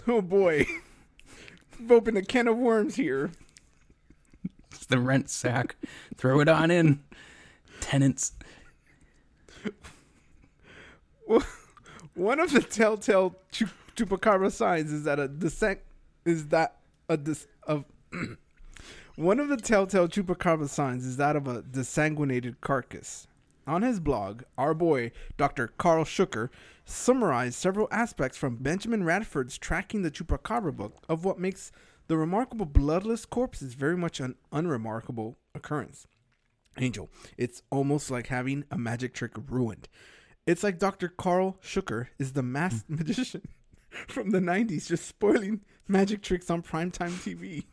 Oh boy, we've opened a can of worms here. It's the rent sack. Throw it on in, tenants. One of the telltale chupacabra signs is that a descent is that a dis- of one of the telltale chupacabra signs is that of a desanguinated carcass. On his blog, our boy Dr. Karl Shuker summarized several aspects from Benjamin Radford's Tracking the Chupacabra book of what makes the remarkable bloodless corpses very much an unremarkable occurrence. Angel, it's almost like having a magic trick ruined. It's like Dr. Karl Shuker is the masked hmm. magician from the 90s just spoiling magic tricks on primetime TV.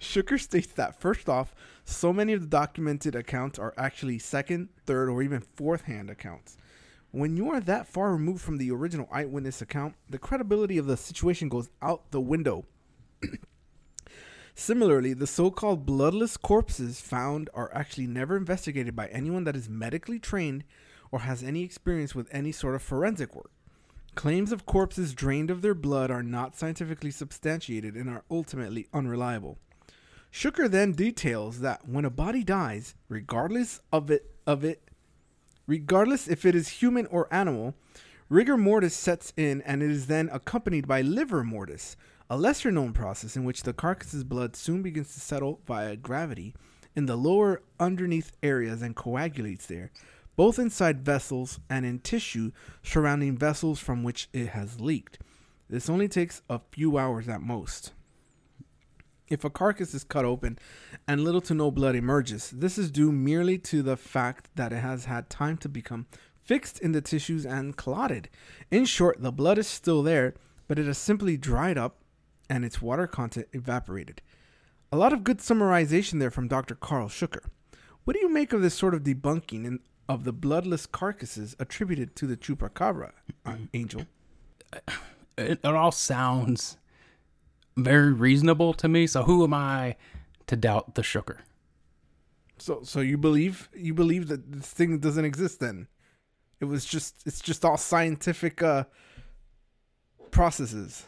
Shuker states that first off, so many of the documented accounts are actually second, third, or even fourth hand accounts. When you are that far removed from the original eyewitness account, the credibility of the situation goes out the window. Similarly, the so called bloodless corpses found are actually never investigated by anyone that is medically trained or has any experience with any sort of forensic work. Claims of corpses drained of their blood are not scientifically substantiated and are ultimately unreliable. Shuker then details that when a body dies, regardless of it of it regardless if it is human or animal, rigor mortis sets in and it is then accompanied by livor mortis, a lesser known process in which the carcass's blood soon begins to settle via gravity in the lower underneath areas and coagulates there, both inside vessels and in tissue surrounding vessels from which it has leaked. This only takes a few hours at most. If a carcass is cut open and little to no blood emerges, this is due merely to the fact that it has had time to become fixed in the tissues and clotted. In short, the blood is still there, but it has simply dried up and its water content evaporated. A lot of good summarization there from Dr. Karl Shuker. What do you make of this sort of debunking in, of the bloodless carcasses attributed to the chupacabra, uh, Angel? It, it all sounds very reasonable to me. So who am I to doubt the sugar? So, so you believe you believe that this thing doesn't exist? Then it was just it's just all scientific uh, processes.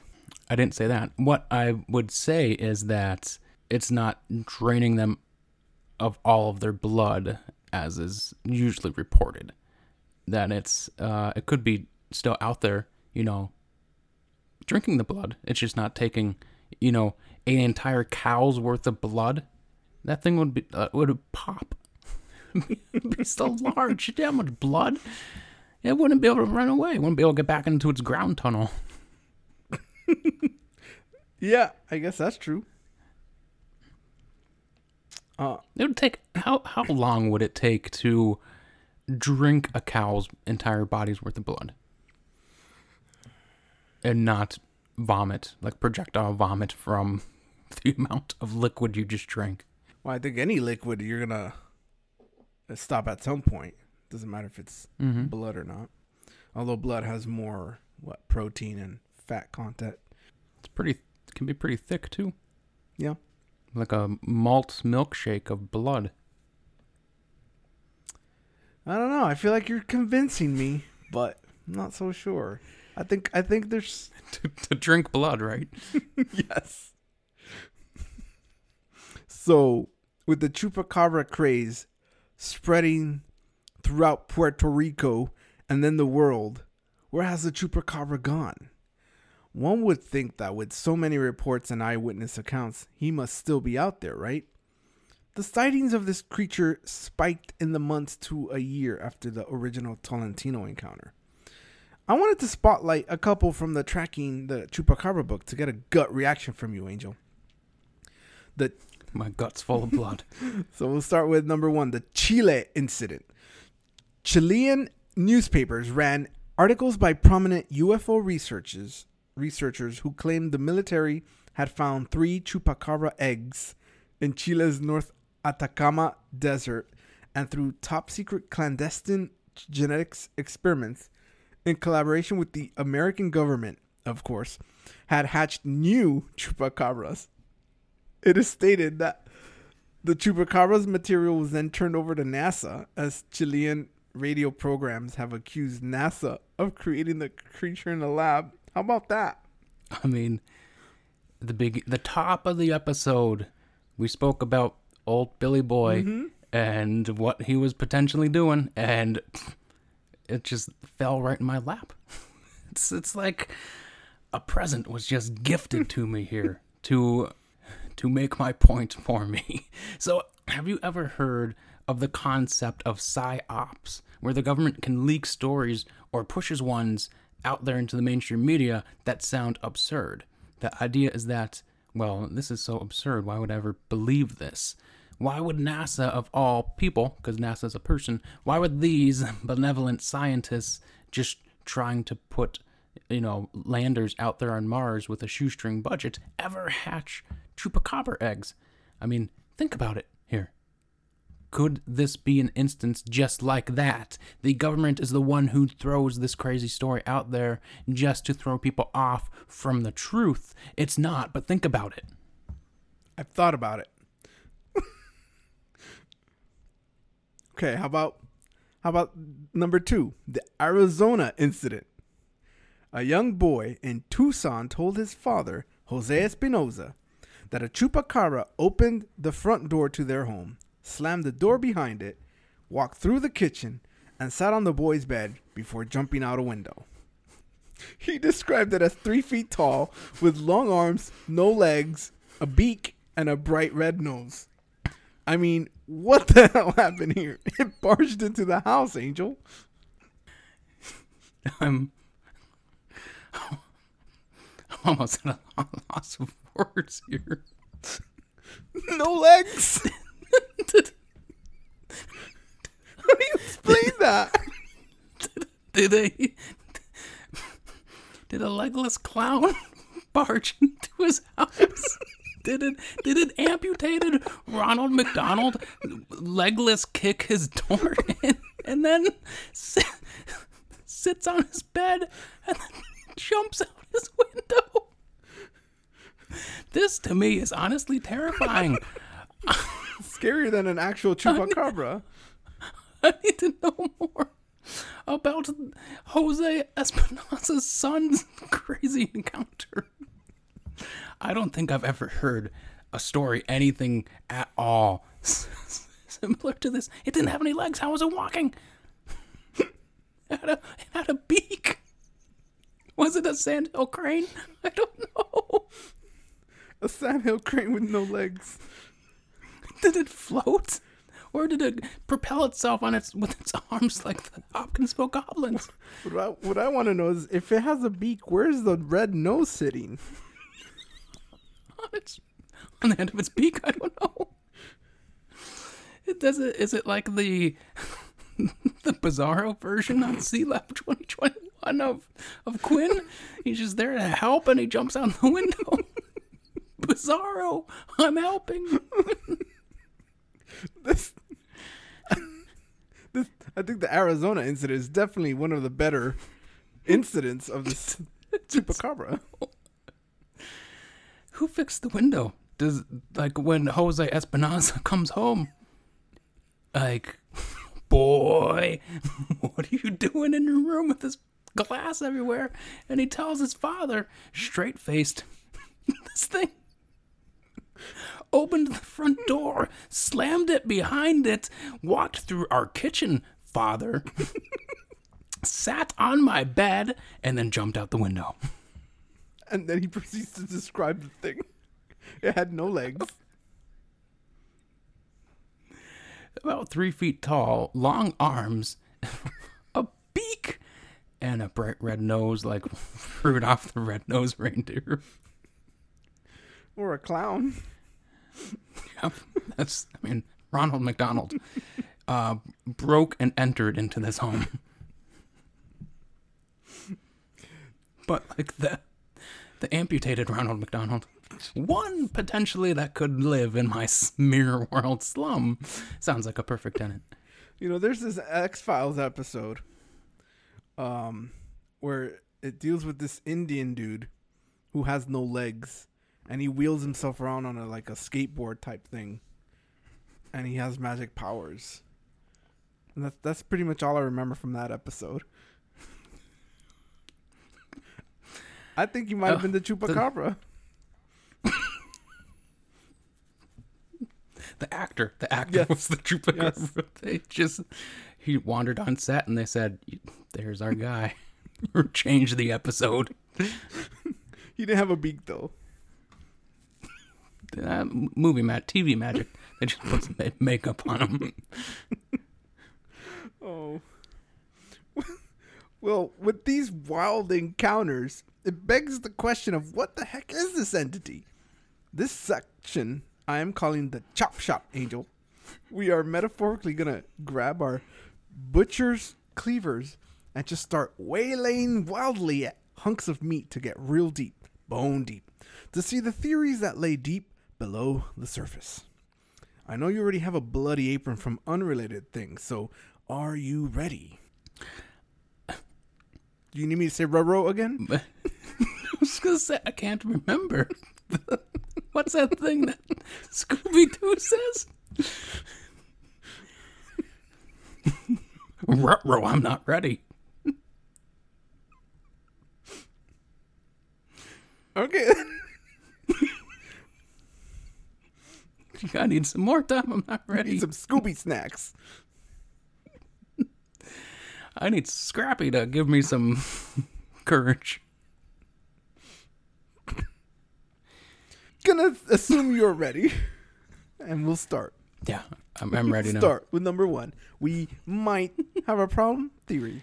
I didn't say that. What I would say is that it's not draining them of all of their blood as is usually reported. That it's uh, it could be still out there, you know, drinking the blood. It's just not taking, you know, an entire cow's worth of blood. That thing would be uh, would pop. Be so large. That much blood. It wouldn't be able to run away. It wouldn't be able to get back into its ground tunnel. Yeah, I guess that's true. Uh, It would take how how long would it take to drink a cow's entire body's worth of blood and not vomit like projectile vomit from the amount of liquid you just drank? well, I think any liquid you're gonna uh, stop at some point. Doesn't matter if it's Mm-hmm. blood or not. Although blood has more what protein and fat content. It's pretty can be pretty thick too, Yeah. Like a malt milkshake of blood. I don't know. I feel like you're convincing me, but I'm not so sure. I think I think there's to, to drink blood, right? yes. So, with the chupacabra craze spreading throughout Puerto Rico and then the world, where has the chupacabra gone? One would think that with so many reports and eyewitness accounts, he must still be out there, right? The sightings of this creature spiked in the months to a year after the original Tolentino encounter. I wanted to spotlight a couple from the Tracking the Chupacabra book to get a gut reaction from you, Angel. The My gut's full of blood. so we'll start with number one, the Chile incident. Chilean newspapers ran articles by prominent UFO researchers researchers who claimed the military had found three chupacabra eggs in Chile's North Atacama Desert and through top secret clandestine genetics experiments in collaboration with the American government, of course, had hatched new chupacabras. It is stated that the chupacabra's material was then turned over to NASA as Chilean radio programs have accused NASA of creating the creature in a lab. How about that? I mean, the big, the top of the episode, we spoke about old Billy Boy mm-hmm. and what he was potentially doing, and it just fell right in my lap. It's it's like a present was just gifted to me here to to make my point for me. So, have you ever heard of the concept of psyops, where the government can leak stories or pushes ones out there into the mainstream media that sound absurd? The idea is that, well, this is so absurd. Why would I ever believe this? Why would NASA, of all people, because NASA's a person, why would these benevolent scientists just trying to put, you know, landers out there on Mars with a shoestring budget ever hatch chupacabra eggs? I mean, think about it here. Could this be an instance just like that? The government is the one who throws this crazy story out there just to throw people off from the truth. It's not, but think about it. I've thought about it. okay, how about how about number 2, the Arizona incident. A young boy in Tucson told his father, Jose Espinoza, that a chupacabra opened the front door to their home, slammed the door behind it, walked through the kitchen, and sat on the boy's bed before jumping out a window. He described it as three feet tall, with long arms, no legs, a beak, and a bright red nose. I mean, what the hell happened here? It barged into the house, Angel. I'm, I'm almost at a loss of words here. no legs. How do you explain that? Did a did a legless clown barge into his house? Did it did an amputated Ronald McDonald legless kick his door in and then sit, sits on his bed and then jumps out his window? This to me is honestly terrifying. Scarier than an actual chupacabra. I need to know more about Jose Espinosa's son's crazy encounter. I don't think I've ever heard a story anything at all similar to this. It didn't have any legs. How was it walking? it, had a, it had a beak. Was it a sandhill crane? I don't know. A sandhill crane with no legs. Did it float? Or did it propel itself on its with its arms like the Hopkinsville goblins? What I, what I want to know is if it has a beak, where's the red nose sitting? on its on the end of its beak. I don't know. It does it. Is it like the the Bizarro version on Sealab 2021 of of Quinn? He's just there to help, and he jumps out the window. Bizarro, I'm helping. This, this, I think the Arizona incident is definitely one of the better incidents of this chupacabra. Who fixed the window? Does like when Jose Espinosa comes home? Like, boy, what are you doing in your room with this glass everywhere? And he tells his father, straight faced, this thing opened the front door, slammed it behind it, walked through our kitchen, father, sat on my bed, and then jumped out the window. And then he proceeds to describe the thing. It had no legs. About three feet tall, long arms, a beak, and a bright red nose like Rudolph the Red-Nosed Reindeer. Or a clown. Yep, that's, I mean, Ronald McDonald uh, broke and entered into this home. But like the the amputated Ronald McDonald, one potentially that could live in my s- mirror world slum, sounds like a perfect tenant. You know, there's this X Files episode, um, where it deals with this Indian dude who has no legs, and he wheels himself around on a like a skateboard type thing, and he has magic powers. And that's that's pretty much all I remember from that episode. I think you might have Oh, been the chupacabra. The actor, the actor Yes. was the chupacabra. They just he wandered on set and they said, "There's our guy." or change the episode. He didn't have a beak though. Uh, movie mat, TV magic. They just put some makeup on them. Oh. Well, with these wild encounters, it begs the question of what the heck is this entity? This section I am calling the Chop Shop Angel. We are metaphorically gonna grab our butcher's cleavers and just start waylaying wildly at hunks of meat to get real deep, bone deep, to see the theories that lay deep below the surface. I know you already have a bloody apron from unrelated things, so are you ready? Do you need me to say ruh RO again? I was gonna say I can't remember. What's that thing that Scooby Doo says? Ruh-roh, I'm not ready. Okay. I need some more time. I'm not ready. need some Scooby snacks. I need Scrappy to give me some courage. Gonna assume you're ready. And we'll start. Yeah, I'm, I'm ready now. Start with number one. We might have a problem theory.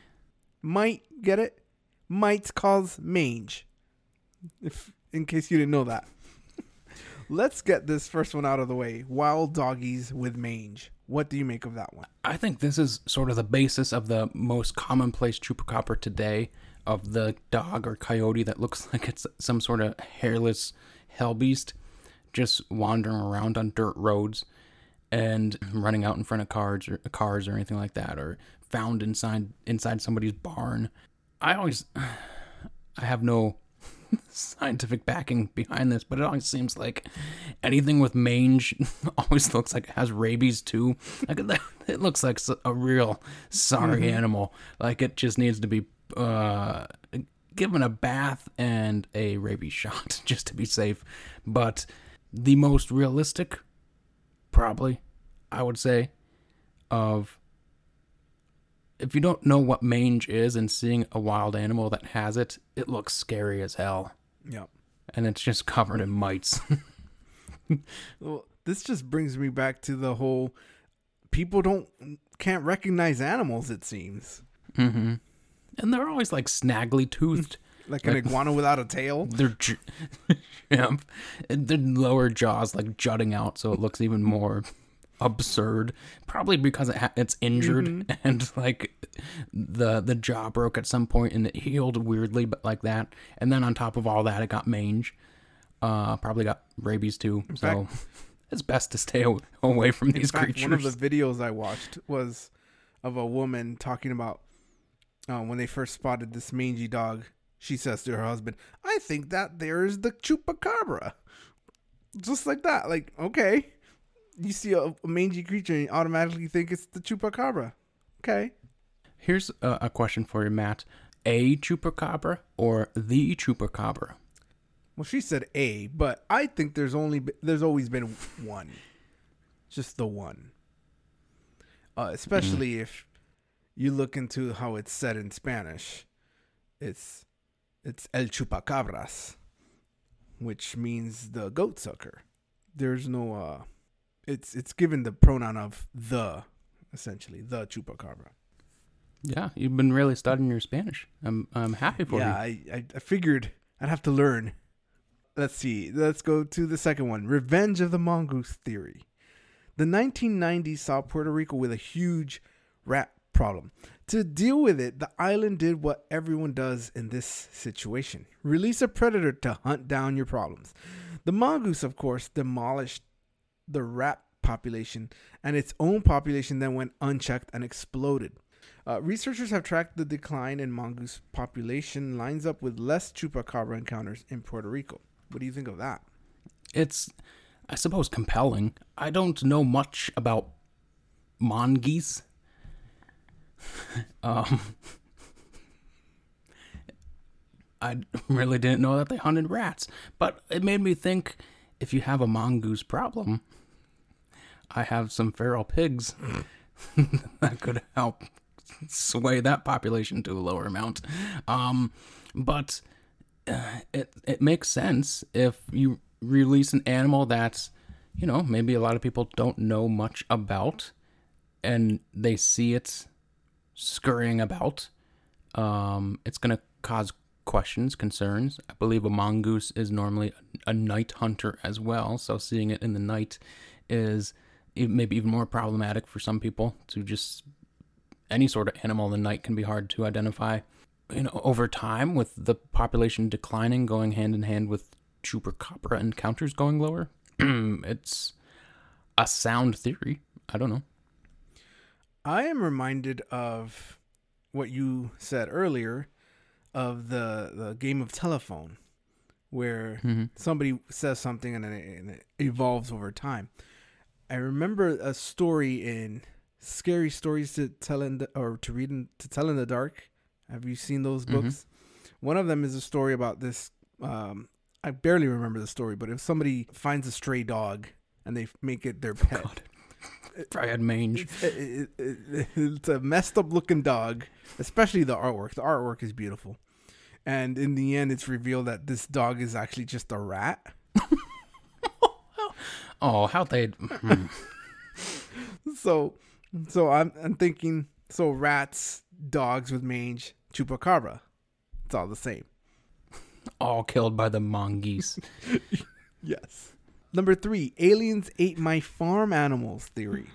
Might get it? Might cause mange. If in case you didn't know that. Let's get this first one out of the way. Wild doggies with mange. What do you make of that one? I think this is sort of the basis of the most commonplace chupacabra today of the dog or coyote that looks like it's some sort of hairless hell beast just wandering around on dirt roads and running out in front of cars or cars or anything like that or found inside inside somebody's barn. I always I have no scientific backing behind this, but it always seems like anything with mange always looks like it has rabies too. Like it looks like a real sorry mm-hmm. animal. Like it just needs to be uh, given a bath and a rabies shot just to be safe. But the most realistic, probably, I would say, of if you don't know what mange is and seeing a wild animal that has it, it looks scary as hell. Yep. And it's just covered in mites. well, this just brings me back to the whole people don't can't recognize animals it seems. Mm-hmm. And they're always like snaggly toothed. like an iguana without a tail. Their yeah, their lower jaws like jutting out, so it looks even more absurd. Probably because it ha- it's injured mm-hmm. and like the the jaw broke at some point and it healed weirdly, but like that. And then on top of all that, it got mange. Uh, probably got rabies too. In so fact, it's best to stay away from these fact, creatures. One of the videos I watched was of a woman talking about uh, when they first spotted this mangy dog. She says to her husband, "I think that there's the chupacabra." Just like that, like okay you see a, a mangy creature and you automatically think it's the chupacabra. Okay. Here's a, a question for you, Matt. A chupacabra or the chupacabra? Well, she said a, but I think there's only there's always been one, just the one. Uh, especially mm. if you look into how it's said in Spanish, it's it's el chupacabras, which means the goat sucker. There's no uh, it's it's given the pronoun of the, essentially the chupacabra. Yeah, you've been really studying your Spanish. I'm I'm happy for yeah, you. Yeah, I, I figured I'd have to learn. Let's see. Let's go to the second one. Revenge of the mongoose theory. The 1990s saw Puerto Rico with a huge rat problem. To deal with it, the island did what everyone does in this situation release a predator to hunt down your problems. The mongoose, of course, demolished the rat population, and its own population then went unchecked and exploded. Uh, researchers have tracked the decline in mongoose population lines up with less chupacabra encounters in Puerto Rico. What do you think of that? It's, I suppose, compelling. I don't know much about mongoose. um, I really didn't know that they hunted rats, but it made me think if you have a mongoose problem, I have some feral pigs that could help sway that population to a lower amount. Um, but uh, it it makes sense if you release an animal that's you know maybe a lot of people don't know much about, and they see it scurrying about. Um, it's gonna cause questions, concerns. I believe a mongoose is normally a night hunter as well, so seeing it in the night is maybe even more problematic for some people to just any sort of animal in the night can be hard to identify. You know, over time, with the population declining, going hand in hand with chupacabra encounters going lower, it's a sound theory. I don't know. I am reminded of what you said earlier of the the game of telephone, where mm-hmm. somebody says something and it, and it evolves over time. I remember a story in Scary Stories to Tell in the, or to read in, to tell in the dark. Have you seen those mm-hmm. books? Mm-hmm. One of them is a story about this. Um, I barely remember the story, but if somebody finds a stray dog and they make it their pet, God. probably had mange. it, it, it, it's a messed up looking dog, especially the artwork. The artwork is beautiful, and in the end, it's revealed that this dog is actually just a rat. Oh, how they. Hmm. so, so I'm I'm thinking. So rats, dogs with mange, chupacabra. It's all the same. All killed by the mongoose. yes. number three, aliens ate my farm animals theory.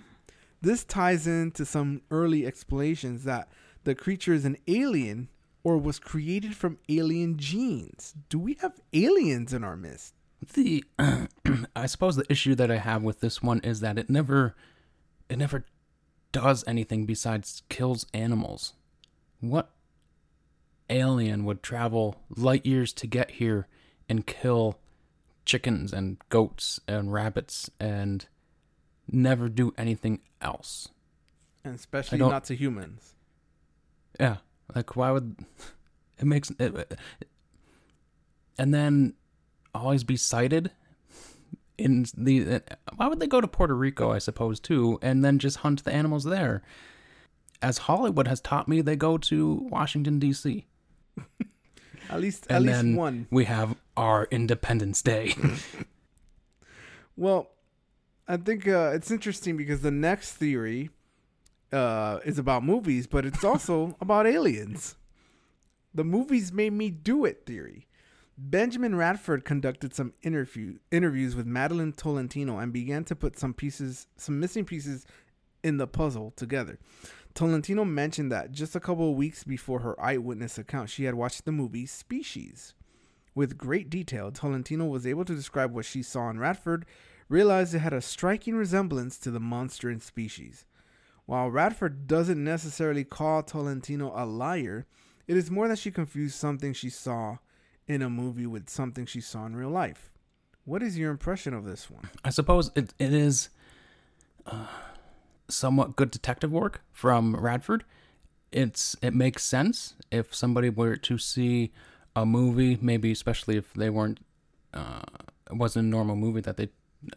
This ties into some early explanations that the creature is an alien or was created from alien genes. Do we have aliens in our midst? The I suppose the issue that I have with this one is that it never it never does anything besides kills animals. What alien would travel light years to get here and kill chickens and goats and rabbits and never do anything else? And especially not to humans. Yeah, like why would it makes it, and then always be cited in the why would they go to Puerto Rico I suppose too and then just hunt the animals there? As Hollywood has taught me they go to Washington DC At least at and least one. we have our Independence Day. Well, I think uh, it's interesting because the next theory uh, is about movies, but it's also about aliens. The movies made me do it theory. Benjamin Radford conducted some interview interviews with Madeline Tolentino and began to put some pieces, some missing pieces in the puzzle together. Tolentino mentioned that just a couple of weeks before her eyewitness account, she had watched the movie Species. With great detail, Tolentino was able to describe what she saw in Radford, realized it had a striking resemblance to the monster in Species. While Radford doesn't necessarily call Tolentino a liar, it is more that she confused something she saw in a movie with something she saw in real life. What is your impression of this one? I suppose it, it is uh, somewhat good detective work from Radford. It's it makes sense if somebody were to see a movie, maybe especially if they weren't uh, it wasn't a normal movie that they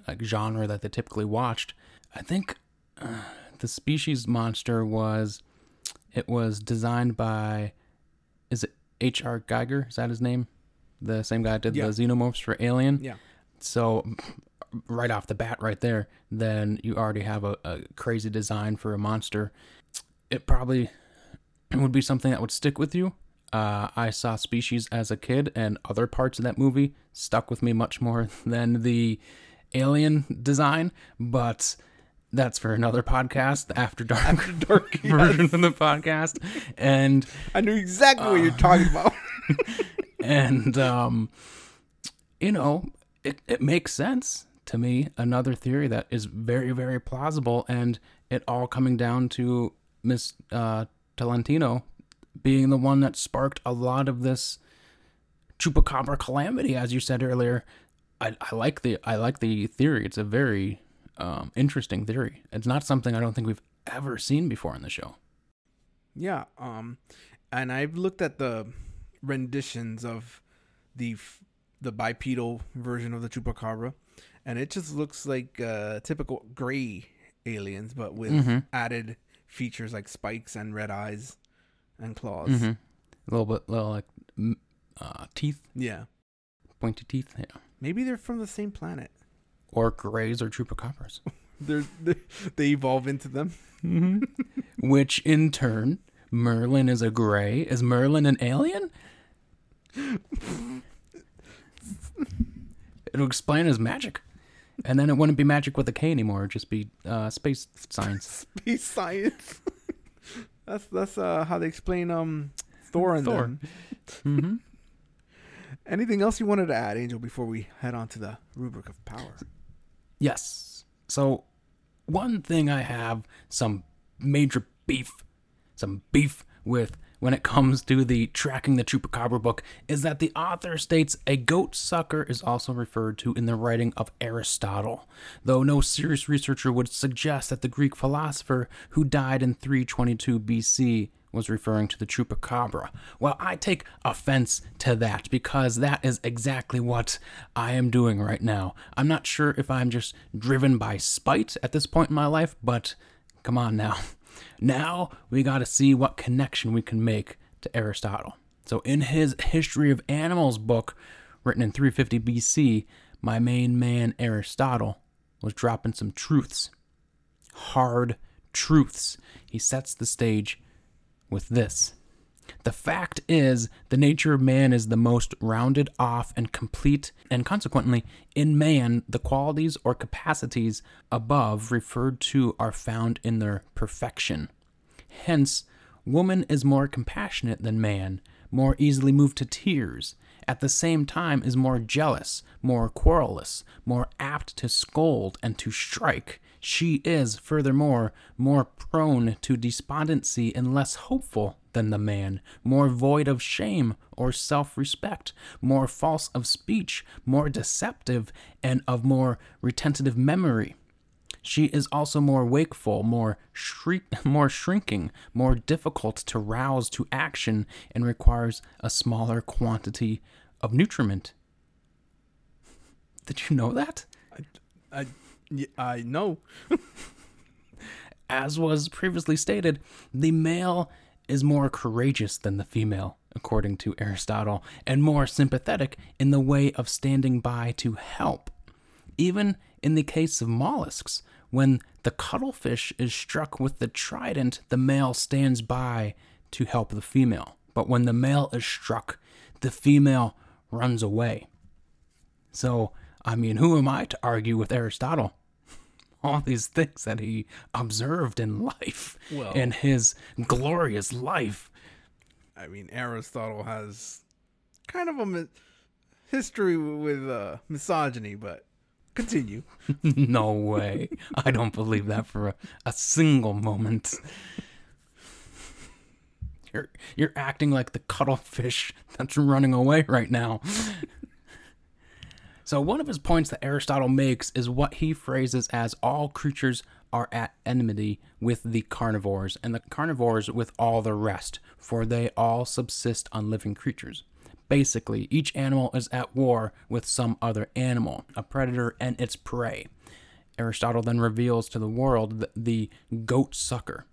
like genre that they typically watched. I think uh, the species monster was it was designed by is it H.R. Giger? Is that his name? The same guy that did Yeah. the xenomorphs for Alien. Yeah. So right off the bat, right there, then you already have a, a crazy design for a monster. It probably would be something that would stick with you. Uh, I saw Species as a kid, and other parts of that movie stuck with me much more than the alien design. But that's for another podcast, the After Dark, After Dark, version of the podcast. And I knew exactly what you're talking about. and um, you know, it it makes sense to me. Another theory that is very very plausible, and it all coming down to Miss uh, Tolentino being the one that sparked a lot of this chupacabra calamity, as you said earlier. I, I like the I like the theory. It's a very um, interesting theory. It's not something I don't think we've ever seen before in the show. Yeah, um, and I've looked at the renditions of the f- the bipedal version of the chupacabra, and it just looks like uh, typical gray aliens, but with Mhm. added features like spikes and red eyes and claws. Mm-hmm. A little bit, little like uh, teeth, Yeah, pointy teeth. Yeah. maybe they're from the same planet. Or grays or chupacabras, They're, they they evolve into them. which in turn, Merlin is a gray. Is Merlin an alien? It'll explain his magic, and then it wouldn't be magic with a K anymore. It'd just be uh, space science. Space science. that's that's uh, how they explain um Thor and Thor. mm-hmm. Anything else you wanted to add, Angel, before we head on to the rubric of power? Yes. So, one thing I have some major beef, some beef with when it comes to the Tracking the Chupacabra book is that the author states a goat sucker is also referred to in the writing of Aristotle, though no serious researcher would suggest that the Greek philosopher who died in 322 BC was referring to the chupacabra. Well, I take offense to that because that is exactly what I am doing right now. I'm not sure if I'm just driven by spite at this point in my life, but come on now. Now we got to see what connection we can make to Aristotle. So, in his History of Animals book, written in 350 BC, my main man Aristotle was dropping some truths. Hard truths. He sets the stage with this. The fact is, the nature of man is the most rounded off and complete, and consequently, in man, the qualities or capacities above referred to are found in their perfection. Hence, woman is more compassionate than man, more easily moved to tears, at the same time is more jealous, more querulous, more apt to scold and to strike. She is, furthermore, more prone to despondency and less hopeful than the man, more void of shame or self respect, more false of speech, more deceptive, and of more retentive memory. She is also more wakeful, more shriek, more shrinking, more difficult to rouse to action, and requires a smaller quantity of nutriment. Did you know that? I, I, I know. As was previously stated, the male is more courageous than the female, according to Aristotle, and more sympathetic in the way of standing by to help. Even in the case of mollusks, when the cuttlefish is struck with the trident, the male stands by to help the female. But when the male is struck, the female runs away. So, I mean, who am I to argue with Aristotle? All these things that he observed in life, Well- in his glorious life. I mean, Aristotle has kind of a mi- history with uh, misogyny, but continue. no way. I don't believe that for a, a single moment. You're you're acting like the cuttlefish that's running away right now. So one of his points that Aristotle makes is what he phrases as all creatures are at enmity with the carnivores and the carnivores with all the rest, for they all subsist on living creatures. Basically, each animal is at war with some other animal, a predator and its prey. Aristotle then reveals to the world the, goat sucker.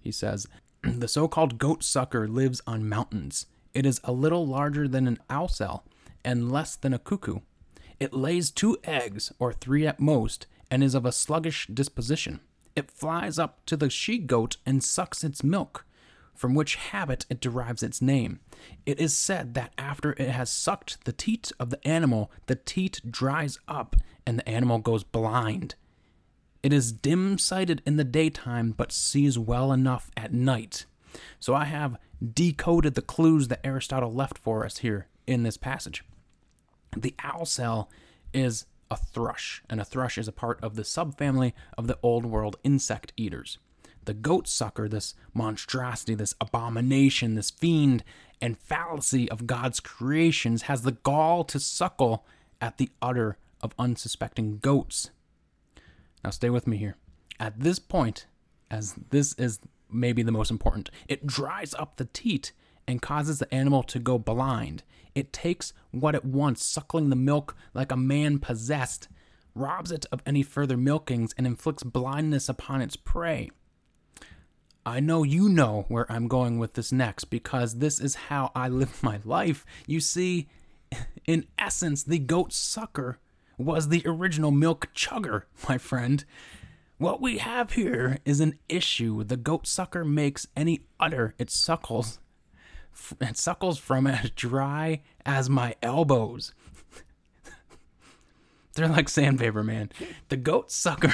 He says, The so called goat sucker lives on mountains. It is a little larger than an ouzel and less than a cuckoo. It lays two eggs, or three at most, and is of a sluggish disposition. It flies up to the she goat and sucks its milk, from which habit it derives its name. It is said that after it has sucked the teat of the animal, the teat dries up and the animal goes blind. It is dim sighted in the daytime, but sees well enough at night. So I have decoded the clues that Aristotle left for us here in this passage. The ouzel is a thrush, and a thrush is a part of the subfamily of the old world insect eaters. The goat sucker, this monstrosity, this abomination, this fiend and fallacy of God's creations, has the gall to suckle at the udder of unsuspecting goats. Now, stay with me here. At this point, as this is maybe the most important, it dries up the teat and causes the animal to go blind. It takes what it wants, suckling the milk like a man possessed, robs it of any further milkings, and inflicts blindness upon its prey. I know you know where I'm going with this next because this is how I live my life. You see, in essence, the goat sucker was the original milk chugger, my friend. What we have here is an issue. The goat sucker makes any udder it suckles. It suckles from as dry as my elbows. They're like sandpaper, man. The goat sucker,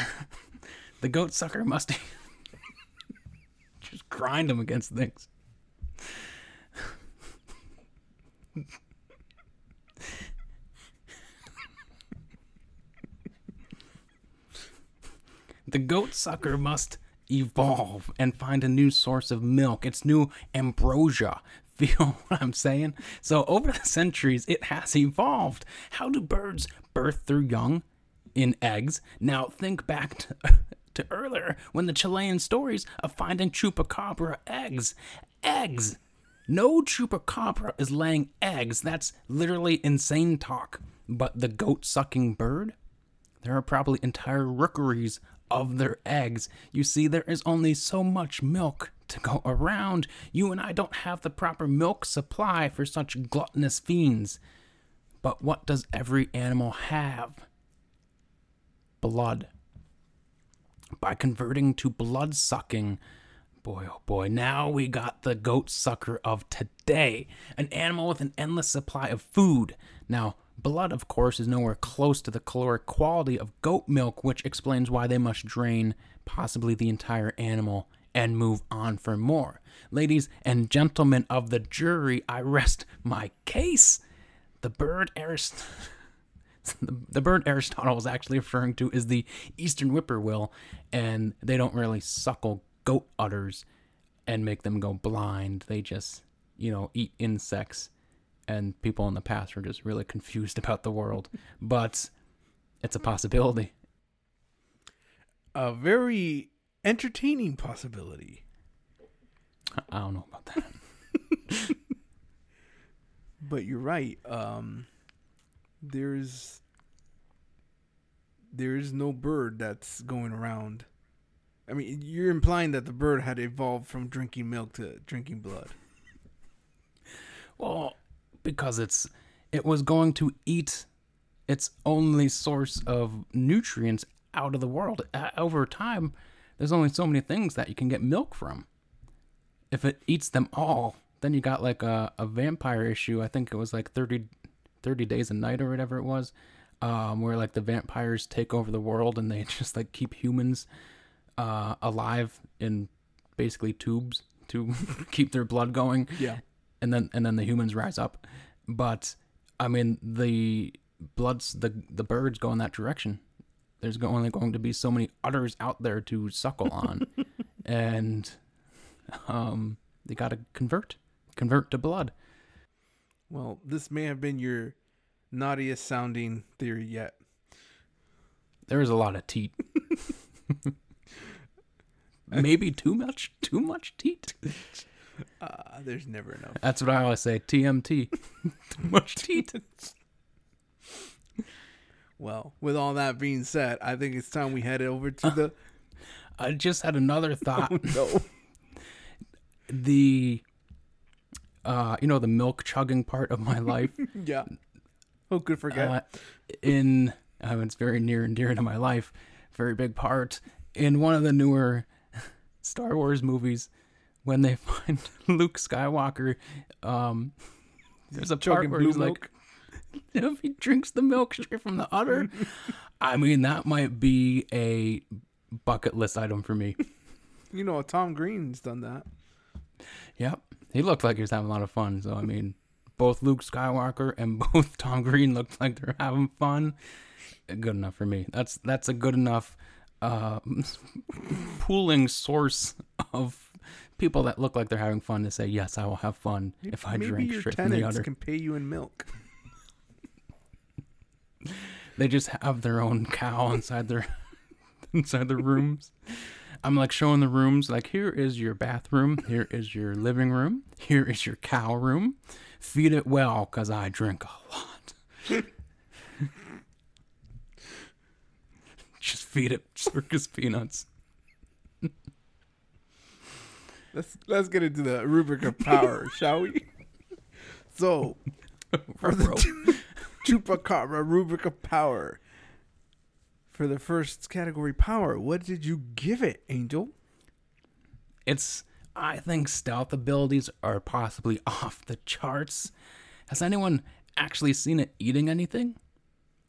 the goat sucker must just grind them against things. The goat sucker must evolve and find a new source of milk, its new ambrosia. Feel what I'm saying? So, over the centuries, it has evolved. How do birds birth their young? In eggs. Now, think back to, to earlier when the Chilean stories of finding chupacabra eggs. Eggs! No chupacabra is laying eggs. That's literally insane talk. But the goat sucking bird? There are probably entire rookeries of their eggs. You see, there is only so much milk to go around. You and I don't have the proper milk supply for such gluttonous fiends. But what does every animal have? Blood. By converting to blood sucking, boy, oh boy. Now we got the goat sucker of today. An animal with an endless supply of food. Now, blood, of course, is nowhere close to the caloric quality of goat milk, which explains why they must drain possibly the entire animal and move on for more. Ladies and gentlemen of the jury, I rest my case. The bird Arist- the, the bird Aristotle was actually referring to is the eastern whippoorwill, and they don't really suckle goat udders and make them go blind. They just, you know, eat insects, and people in the past were just really confused about the world. But it's a possibility. A very entertaining possibility. I don't know about that. But you're right. Um, there's there is no bird that's going around. I mean, you're implying that the bird had evolved from drinking milk to drinking blood. Well, because it's it was going to eat its only source of nutrients out of the world. Uh, over time, there's only so many things that you can get milk from. If it eats them all, then you got like a, a vampire issue. I think it was like 30, 30 days of night or whatever it was, um, where like the vampires take over the world and they just like keep humans uh, alive in basically tubes to keep their blood going Yeah. and then and then the humans rise up. But I mean, the bloods the the birds go in that direction. There's only going to be so many udders out there to suckle on, and um, they got to convert, convert to blood. Well, this may have been your naughtiest sounding theory yet. There is a lot of teat. Maybe too much, too much teat. Uh, there's never enough. That's what I always say. TMT, too much teat. Well, with all that being said, I think it's time we head over to the. I just had another thought. no. the uh you know the milk chugging part of my life Yeah. Who could forget? uh, in uh, it's very near and dear to my life very big part in one of the newer star wars movies when they find luke skywalker um there's a part Chugging where blue he's like if he drinks the milk straight from the udder i mean that might be a bucket list item for me you know, Tom Green's done that. Yep. He looked like he was having a lot of fun. So, I mean, both Luke Skywalker and both Tom Green looked like they're having fun. Good enough for me. That's that's a good enough uh, pooling source of people that look like they're having fun to say, yes, I will have fun if I Maybe drink your straight from the udder. can pay you in milk. They just have their own cow inside their inside their rooms. I'm like showing the rooms like here is your bathroom, here is your living room, here is your cow room. Feed it well cuz I drink a lot. just feed it circus peanuts. Let's let's get into the rubric of power, shall we? So, for the Chupacabra rubric of power, for the first category, power, what did you give it, Angel? It's I think stealth abilities are possibly off the charts. Has anyone actually seen it eating anything?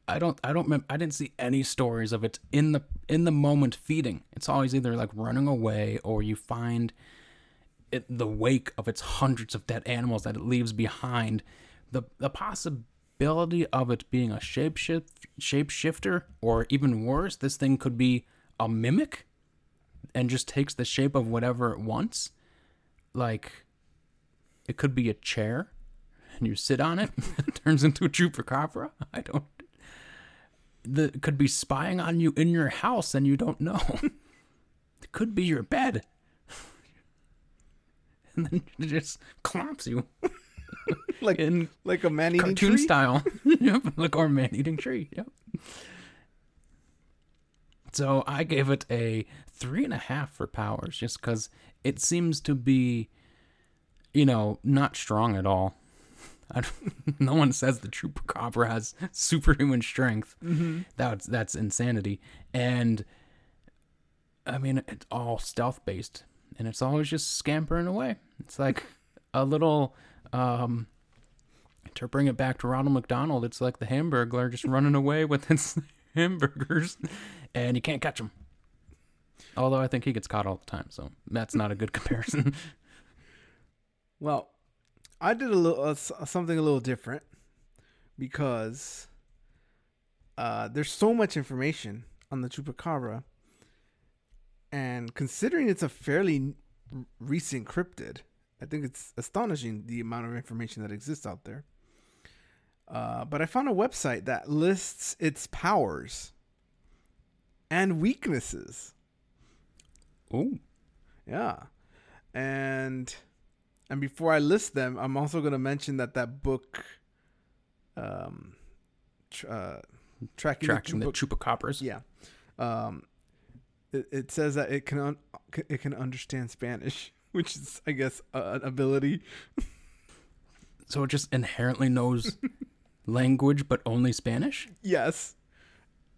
I don't I don't remember I didn't see any stories of it in the in the moment feeding. It's always either like running away or you find it the wake of its hundreds of dead animals that it leaves behind. The the possibility of it being a shapeshift shapeshifter or even worse, this thing could be a mimic and just takes the shape of whatever it wants. Like it could be a chair and you sit on it, it turns into a chupacabra. I don't the could be spying on you in your house and you don't know. it could be your bed. and then it just clops you Like in like a man eating cartoon tree? style. yep, like our man eating tree. Yep. So I gave it a three and a half for powers, just because it seems to be, you know, not strong at all. I no one says the chupacabra has superhuman strength. Mm-hmm. That's that's insanity. And I mean, it's all stealth based. and it's always just scampering away. It's like a little um to bring it back to Ronald McDonald, it's like the hamburglar just running away with his hamburgers and you can't catch him. Although I think he gets caught all the time, so that's not a good comparison. Well, I did a little uh, something a little different because uh, there's so much information on the chupacabra, and considering it's a fairly recent cryptid, I think it's astonishing the amount of information that exists out there. Uh, but I found a website that lists its powers and weaknesses. oh, Yeah. And and before I list them, I'm also going to mention that that book um tr- uh tracking, tracking the, the chupacabras. yeah. Um it, it says that it can un- it can understand Spanish, which is I guess uh, an ability. So it just inherently knows language, but only Spanish. Yes.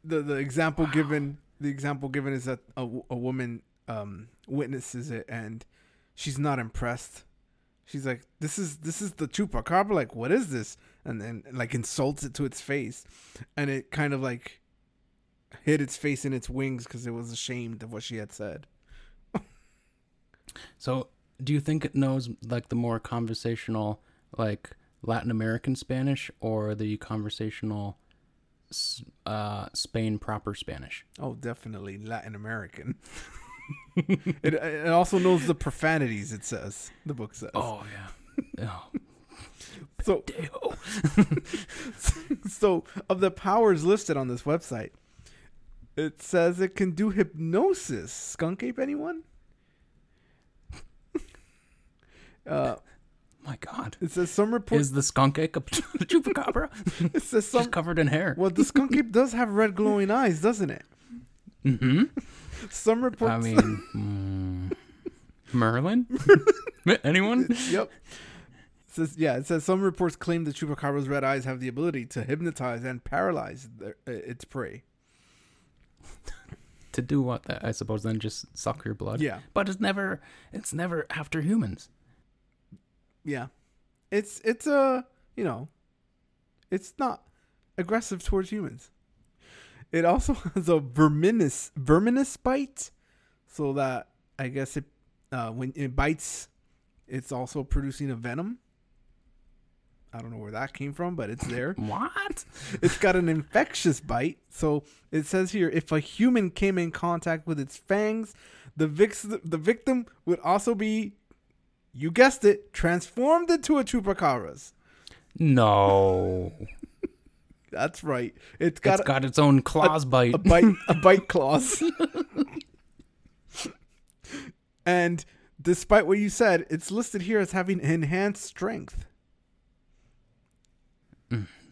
The the example given the example given is that a woman um witnesses it and she's not impressed. She's like, "This is this is the chupacabra. Like, what is this?" And then like insults it to its face, and it kind of like hid its face in its wings because it was ashamed of what she had said. So, do you think it knows like the more conversational, like Latin American Spanish, or the conversational, uh, Spain proper Spanish? Oh, definitely Latin American. it it also knows the profanities. It says the book says. Oh yeah. Oh, so so of the powers listed on this website, it says it can do hypnosis. Skunk ape, anyone? Uh, My God. it says some report. Is the skunk ape a chupacabra? it says some. covered in hair. Well, the skunk ape does have red glowing eyes, doesn't it? Mm-hmm. Some reports. I mean, mm, Merlin? Anyone? yep. It says yeah. It says some reports claim the chupacabra's red eyes have the ability to hypnotize and paralyze their, uh, its prey. To do what? I suppose then just suck your blood. Yeah. But it's never. It's never after humans. Yeah. It's it's a you know, it's not aggressive towards humans. It also has a verminous verminous bite, so that I guess it uh, when it bites, it's also producing a venom. I don't know where that came from, but it's there. What? it's got an infectious bite. So it says here if a human came in contact with its fangs, the vix- the victim would also be, you guessed it, transformed into a chupacabra's. No. That's right. It's got, it's got its own claws bite. a bite a bite claws. and despite what you said, it's listed here as having enhanced strength.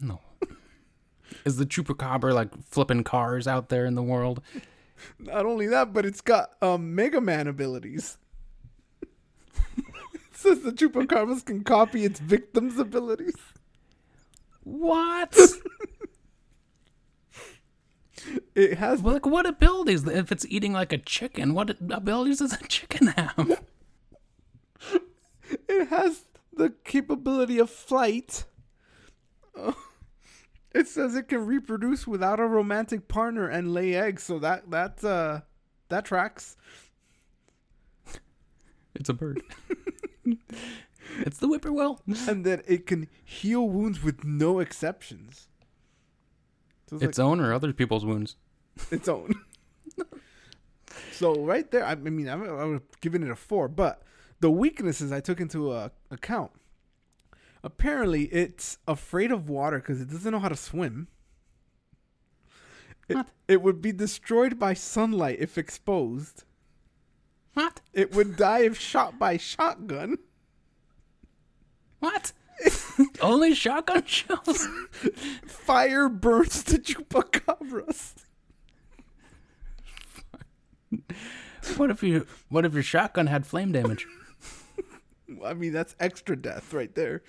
no. Is the chupacabra like flipping cars out there in the world? Not only that, but it's got um, Mega Man abilities. says the chupacabras can copy its victims' abilities. What? It has well, like what abilities? If it's eating like a chicken, what abilities does a chicken have? it has the capability of flight. Uh, it says it can reproduce without a romantic partner and lay eggs, so that that uh that tracks. It's a bird. It's the whippoorwill. And that it can heal wounds with no exceptions. So it's, Its own or other people's wounds. its own. so right there, I mean, I'm, I'm giving it a four, but the weaknesses I took into uh, account. Apparently, it's afraid of water because it doesn't know how to swim. It, What? it would be destroyed by sunlight if exposed. What? It would die if shot by shotgun. What? Only shotgun shells. Fire burns the chupacabras. what if you? What if your shotgun had flame damage? I mean, that's extra death right there.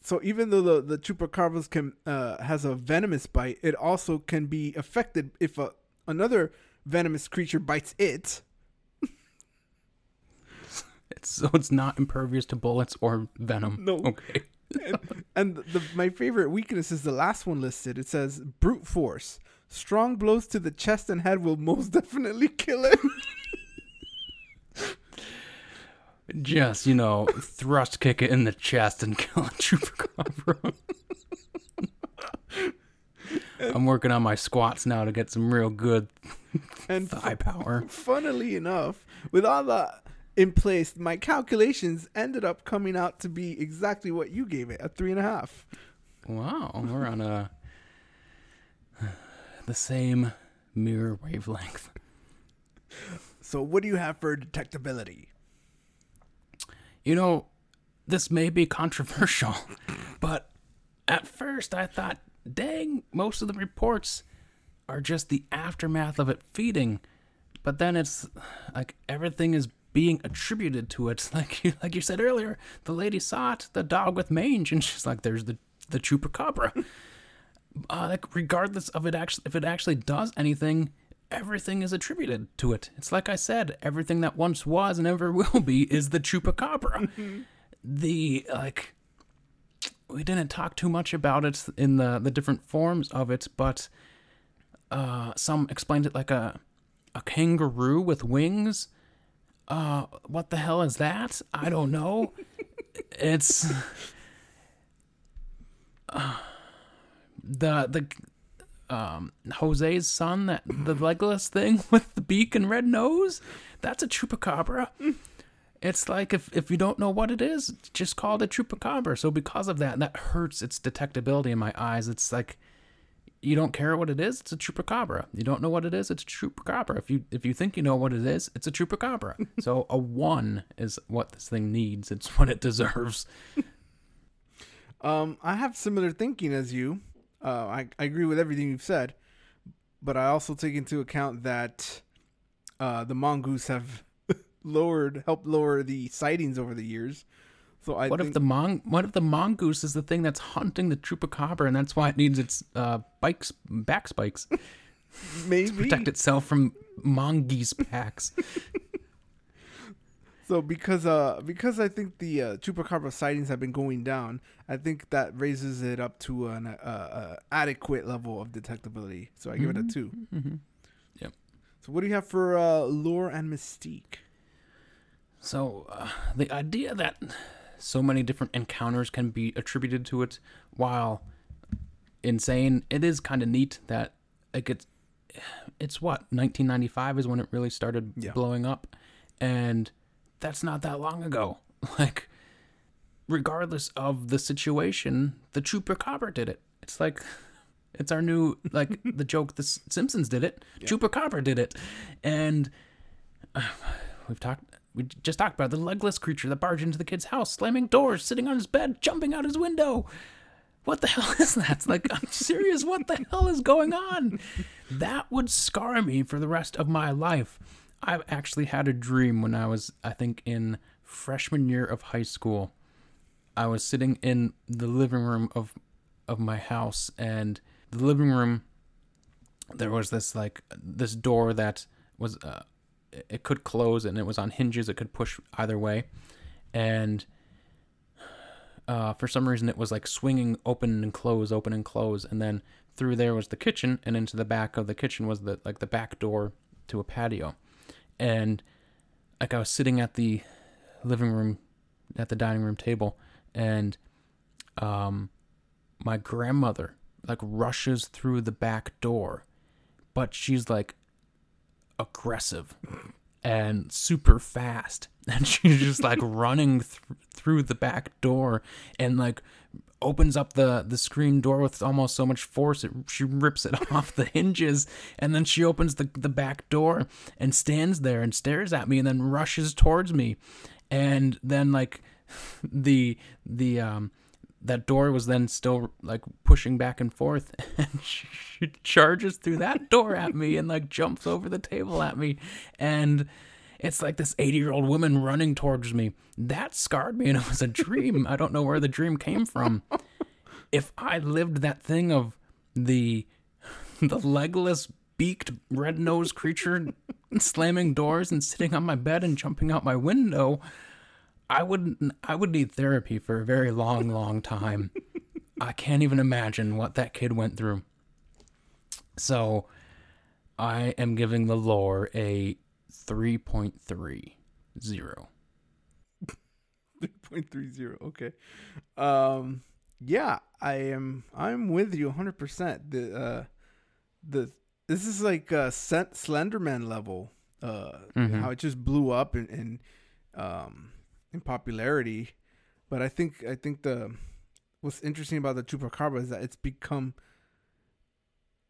So even though the the chupacabras can uh, has a venomous bite, it also can be affected if a another venomous creature bites it. It's so it's not impervious to bullets or venom. No. Okay. And the, my favorite weakness is the last one listed. It says brute force. Strong blows to the chest and head will most definitely kill it. Just, you know, thrust kick it in the chest and kill a chupacabra. I'm working on my squats now to get some real good and thigh power. funnily enough, with all that in place, my calculations ended up coming out to be exactly what you gave it, a three and a half. Wow, we're on a the same mirror wavelength. So what do you have for detectability? You know, this may be controversial, but at first I thought, dang, most of the reports are just the aftermath of it feeding. But then it's like everything is being attributed to it. Like you, like you said earlier, the lady saw it, the dog with mange, and she's like, "There's the the chupacabra." uh, like regardless of it actually, if it actually does anything, everything is attributed to it. It's like I said, everything that once was and ever will be is the chupacabra. the like we didn't talk too much about it in the the different forms of it, but uh, some explained it like a a kangaroo with wings. Uh, what the hell is that? I don't know. it's uh, the the um Jose's son that the legless thing with the beak and red nose. That's a chupacabra. It's like if, if you don't know what it is, just call it a chupacabra. So because of that, that hurts its detectability in my eyes. It's like you don't care what it is, it's a chupacabra. You don't know what it is, it's a chupacabra. If you if you think you know what it is, it's a chupacabra. so a one is what this thing needs. It's what it deserves. Um, I have similar thinking as you. Uh, I, I agree with everything you've said, but I also take into account that uh, the mongoose have lowered, helped lower the sightings over the years. So I what think if the mon what if the mongoose is the thing that's hunting the chupacabra and that's why it needs its uh bikes back spikes maybe protect itself from mongoose packs. So because uh because I think the uh, chupacabra sightings have been going down, I think that raises it up to an uh, uh, adequate level of detectability. So I give it a 2 Mhm. Yep. So what do you have for uh, lore and mystique? So uh, the idea that so many different encounters can be attributed to it, while insane, it is kind of neat that it gets. It's what 1995 is when it really started Yeah. blowing up, and that's not that long ago. Like, regardless of the situation, the chupacabra did it. It's like. It's our new like the joke. The Simpsons did it. Chupacabra did it, and We've talked. We just talked about the legless creature that barged into the kid's house, slamming doors, sitting on his bed, jumping out his window. What the hell is that? It's like I'm serious. What the hell is going on? That would scar me for the rest of my life. I've actually had a dream when I was, I think, in freshman year of high school. I was sitting in the living room of of my house, and the living room there was this like this door that was uh, it could close and it was on hinges it could push either way. And uh, for some reason it was like swinging open and close open and close. And then through there was the kitchen and into the back of the kitchen was the like the back door to a patio. And like i was sitting at the living room at the dining room table and um my grandmother like rushes through the back door but she's like aggressive and super fast. And she's just like running th- through the back door and like opens up the the screen door with almost so much force it, she rips it off the hinges. And then she opens the the back door and stands there and stares at me and then rushes towards me. And then like the the um that door was then still like pushing back and forth and she, charges through that door at me and like jumps over the table at me and it's like this 80 year old woman running towards me. That scarred me and it was a dream. I don't know where the dream came from. If i lived that thing of the the legless beaked red nosed creature slamming doors and sitting on my bed and jumping out my window I would I would need therapy for a very long, long time. I can't even imagine what that kid went through. So, I am giving the lore a three point three zero. Three point three zero. Okay. Um. Yeah, I am. I'm with you 100. percent The uh, the this is like uh, Slenderman level. Uh, Mhm. how it just blew up in, in um in popularity. But I think I think the what's interesting about the chupacabra is that it's become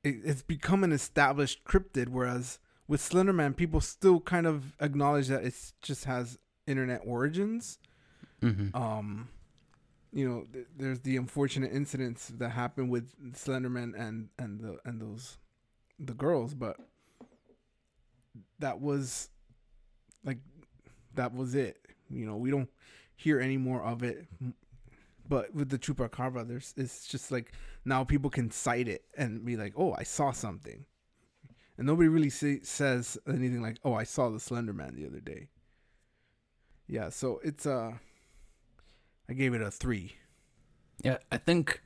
it, it's become an established cryptid, whereas with Slenderman, people still kind of acknowledge that it just has internet origins. Mm-hmm. Um, you know, th- there's the unfortunate incidents that happened with Slenderman and and the and those the girls, but that was like that was it. You know, we don't hear any more of it. But with the chupacabra, there's it's just like now people can cite it and be like, "Oh, I saw something," and nobody really say, says anything like, "Oh, I saw the Slender Man the other day." Yeah, so it's uh, I gave it a three. Yeah, I think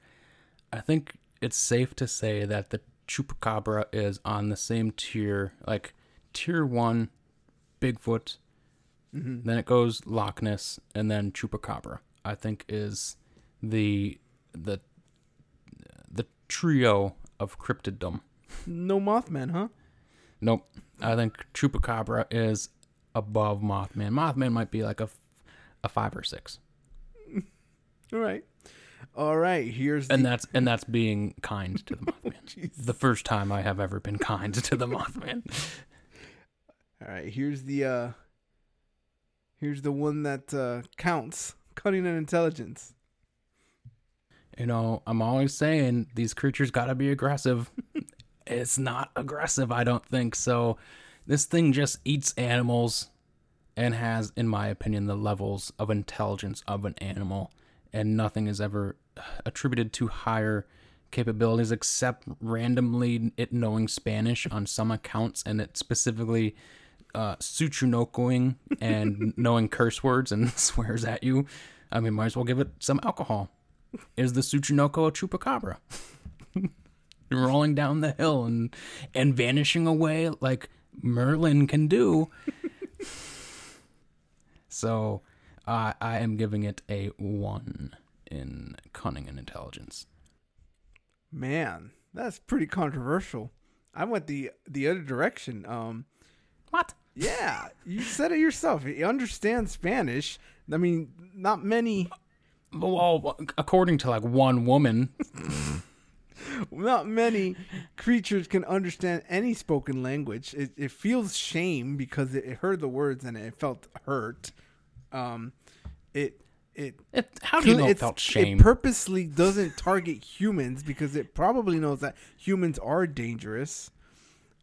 I think it's safe to say that the chupacabra is on the same tier, like tier one, Bigfoot. Mm-hmm. Then it goes Loch Ness, and then chupacabra. I think is the the the trio of cryptiddom. No Mothman, huh? Nope, I think chupacabra is above Mothman. Mothman might be like a a five or six, All right, all right. Here's and that's and that's being kind to the Mothman. Jeez. the first time I have ever been kind to the Mothman. all right. Here's the uh, here's the one that uh, counts: cunning and intelligence. You know, I'm always saying these creatures got to be aggressive. it's not aggressive, I don't think. So this thing just eats animals and has, in my opinion, the levels of intelligence of an animal. And nothing is ever attributed to higher capabilities except randomly it knowing Spanish on some accounts and it specifically uh, Suchunokoing and knowing curse words and swears at you. I mean, might as well give it some alcohol is the Tsuchinoko a chupacabra. Rolling down the hill and and vanishing away like Merlin can do. so uh, I am giving it a one in cunning and intelligence. Man, that's pretty controversial. I went the the other direction. Um, What? yeah, you said it yourself. He understands Spanish. I mean, not many, Well, according to like one woman, not many creatures can understand any spoken language. It, it feels shame because it, it heard the words and it felt hurt. Um, it it it, how do you know it felt shame? It purposely doesn't target humans because it probably knows that humans are dangerous.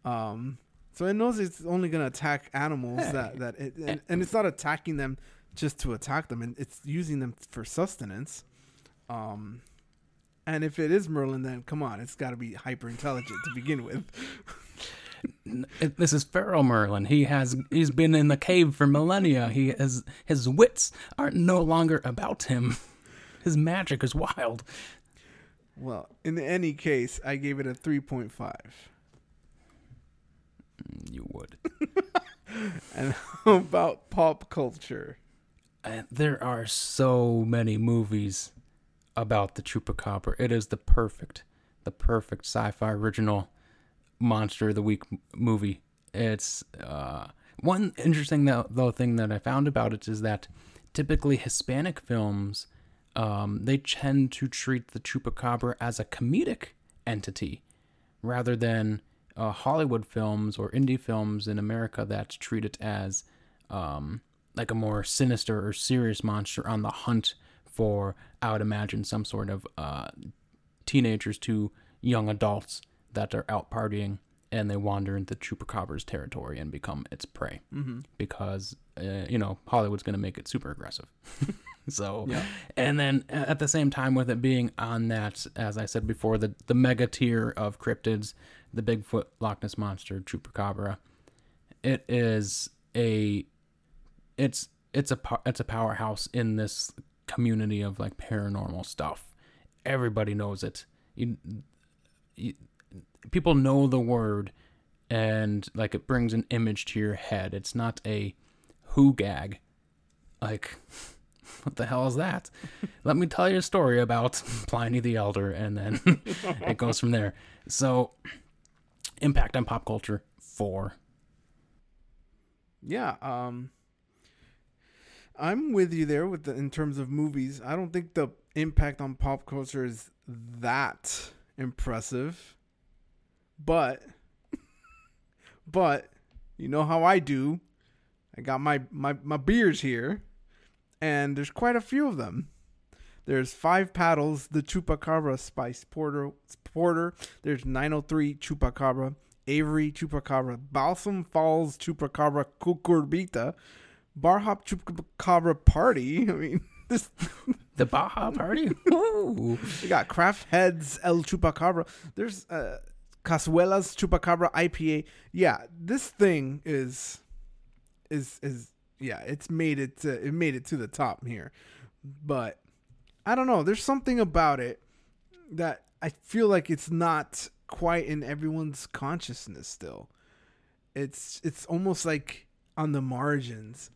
Um, so it knows it's only going to attack animals that that it, and, and it's not attacking them just to attack them, and it's using them for sustenance. Um, and if it is Merlin, then come on, it's got to be hyper intelligent to begin with. This is Pharaoh Merlin. He has he's been in the cave for millennia. He has his wits are no longer about him. His magic is wild. Well, in any case, I gave it a three point five. You would. And how about pop culture? And there are so many movies about the chupacabra. It is the perfect, the perfect sci-fi original monster of the week m- movie. It's uh, one interesting though, though thing that I found about it is that typically Hispanic films um, they tend to treat the chupacabra as a comedic entity rather than uh, Hollywood films or indie films in America that treat it as um, like a more sinister or serious monster on the hunt for, I would imagine, some sort of uh, teenagers to young adults that are out partying and they wander into Chupacabra's territory and become its prey Mm-hmm. because, uh, you know, Hollywood's going to make it super aggressive. so, Yeah. and then uh, at the same time with it being on that, as I said before, the, the mega tier of cryptids, the Bigfoot, Loch Ness Monster, Chupacabra, it is a, it's it's a it's a powerhouse in this community of like paranormal stuff. Everybody knows it. You, you, people know the word, and like it brings an image to your head. It's not a Hodag. Like, what the hell is that? Let me tell you a story about Pliny the Elder, and then it goes from there. So, impact on pop culture four. Yeah, um I'm with you there with the in terms of movies. I don't think the impact on pop culture is that impressive. But but you know how I do. I got my my my beers here and there's quite a few of them. There's Five Paddles, the Chupacabra Spice Porter Porter. There's 903 Chupacabra, Avery Chupacabra, Balsam Falls Chupacabra Cucurbita, Bar Hop Chupacabra Party. I mean, this The Baja Party. Ooh. we got Craft Heads El Chupacabra. There's uh Casuelas Chupacabra IPA. Yeah, this thing is is is yeah, it's made it to, it made it to the top here. But I don't know, there's something about it that I feel like it's not quite in everyone's consciousness still. It's it's almost like on the margins.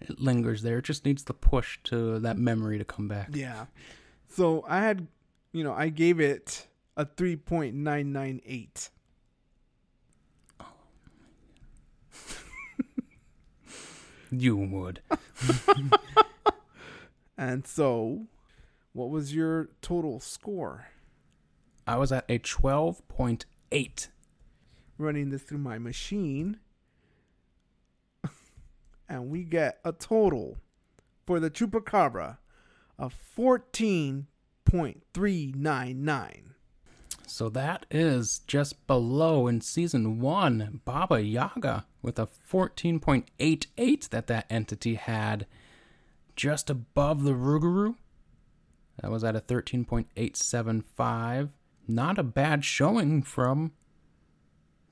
It lingers there. It just needs the push to that memory to come back. Yeah. So I had, you know, I gave it a 3.998. You would. And so, what was your total score? I was at a 12.8. Running this through my machine. and we get a total for the Chupacabra of 14.399. So that is just below in season one, Baba Yaga with a 14.88 that that entity had. Just above the Rougarou, that was at a 13.875. Not a bad showing from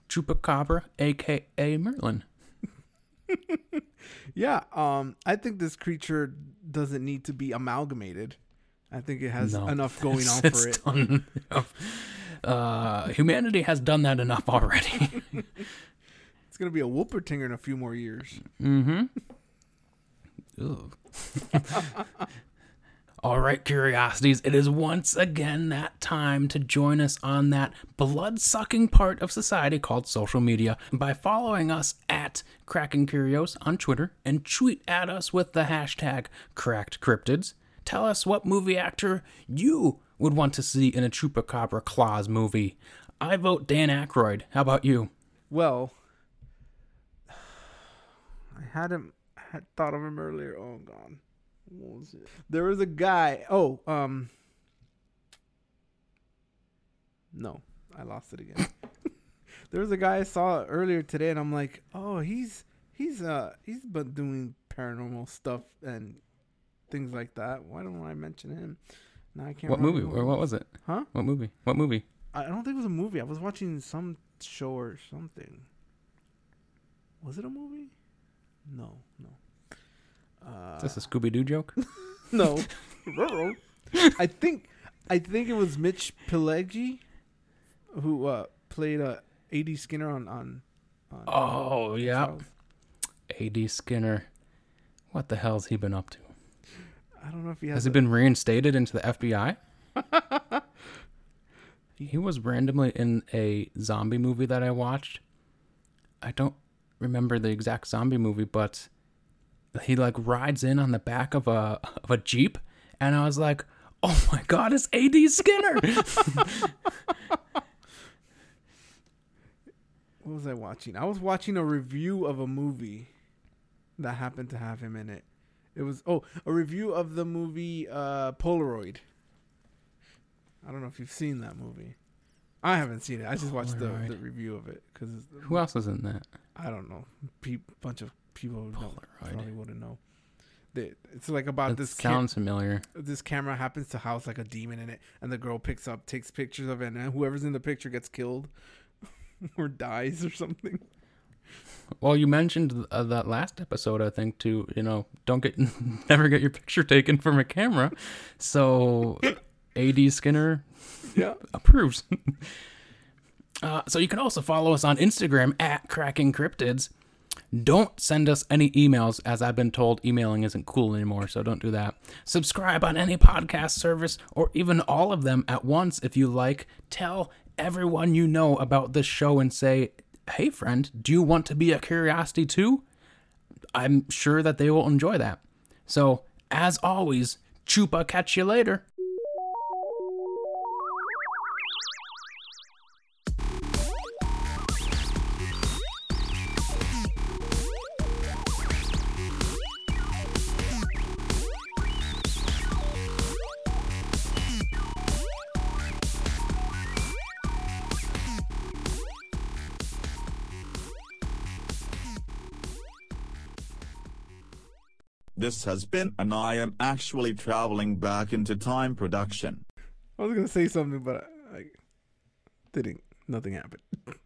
Chupacabra, aka Merlin. Yeah, um, I think this creature doesn't need to be amalgamated. I think it has No. enough going on for it. done. Uh, humanity has done that enough already. It's gonna be a Wolpertinger in a few more years. Mm-hmm. Ugh. All right, curiosities, it is once again that time to join us on that blood sucking part of society called social media by following us at Cracking Curios on Twitter and tweet at us with the hashtag Cracked Cryptids. Tell us what movie actor you would want to see in a Chupacabra Claws movie. I vote Dan Aykroyd. How about you? Well, I had him. I had thought of him earlier. Oh God, was it? There was a guy. Oh, um, no, I lost it again. there was a guy I saw earlier today, and I'm like, oh, he's he's uh he's been doing paranormal stuff and things like that. Why don't I mention him? Now I can't. What movie? Or what was it? Huh? What movie? What movie? I don't think it was a movie. I was watching some show or something. Was it a movie? No, no. Uh, Is this a Scooby Doo joke? no. I think I think it was Mitch Pileggi who uh, played uh, A.D. Skinner on on. on Oh, yeah. Charles. A.D. Skinner. What the hell's he been up to? I don't know if he has. Has he been reinstated into the FBI? he was randomly in a zombie movie that I watched. I don't remember the exact zombie movie, but he like rides in on the back of a of a jeep, and I was like, "Oh my god, it's A.D. Skinner!" What was I watching? I was watching a review of a movie that happened to have him in it. It was oh a review of the movie uh, Polaroid. I don't know if you've seen that movie. I haven't seen it. I just watched the, the review of it because Who else is in that? I don't know. Pe- bunch of people who Polaroid. probably wouldn't know. They, it's like about That this cam- sounds familiar. this camera happens to house like a demon in it, and the girl picks up, takes pictures of it, and whoever's in the picture gets killed or dies or something. Well, you mentioned uh, that last episode, I think, to you know, don't get never get your picture taken from a camera. So, AD Skinner Yeah. approves. uh, so you can also follow us on Instagram at Cracking Cryptids. Don't send us any emails, as I've been told emailing isn't cool anymore, so don't do that. Subscribe on any podcast service, or even all of them at once if you like. Tell everyone you know about this show and say, hey, friend, do you want to be a curiosity too? I'm sure that they will enjoy that. So, as always, Chupa catch you later. This has been and I am actually traveling back into time production. I was gonna say something, but I, I didn't. Nothing happened.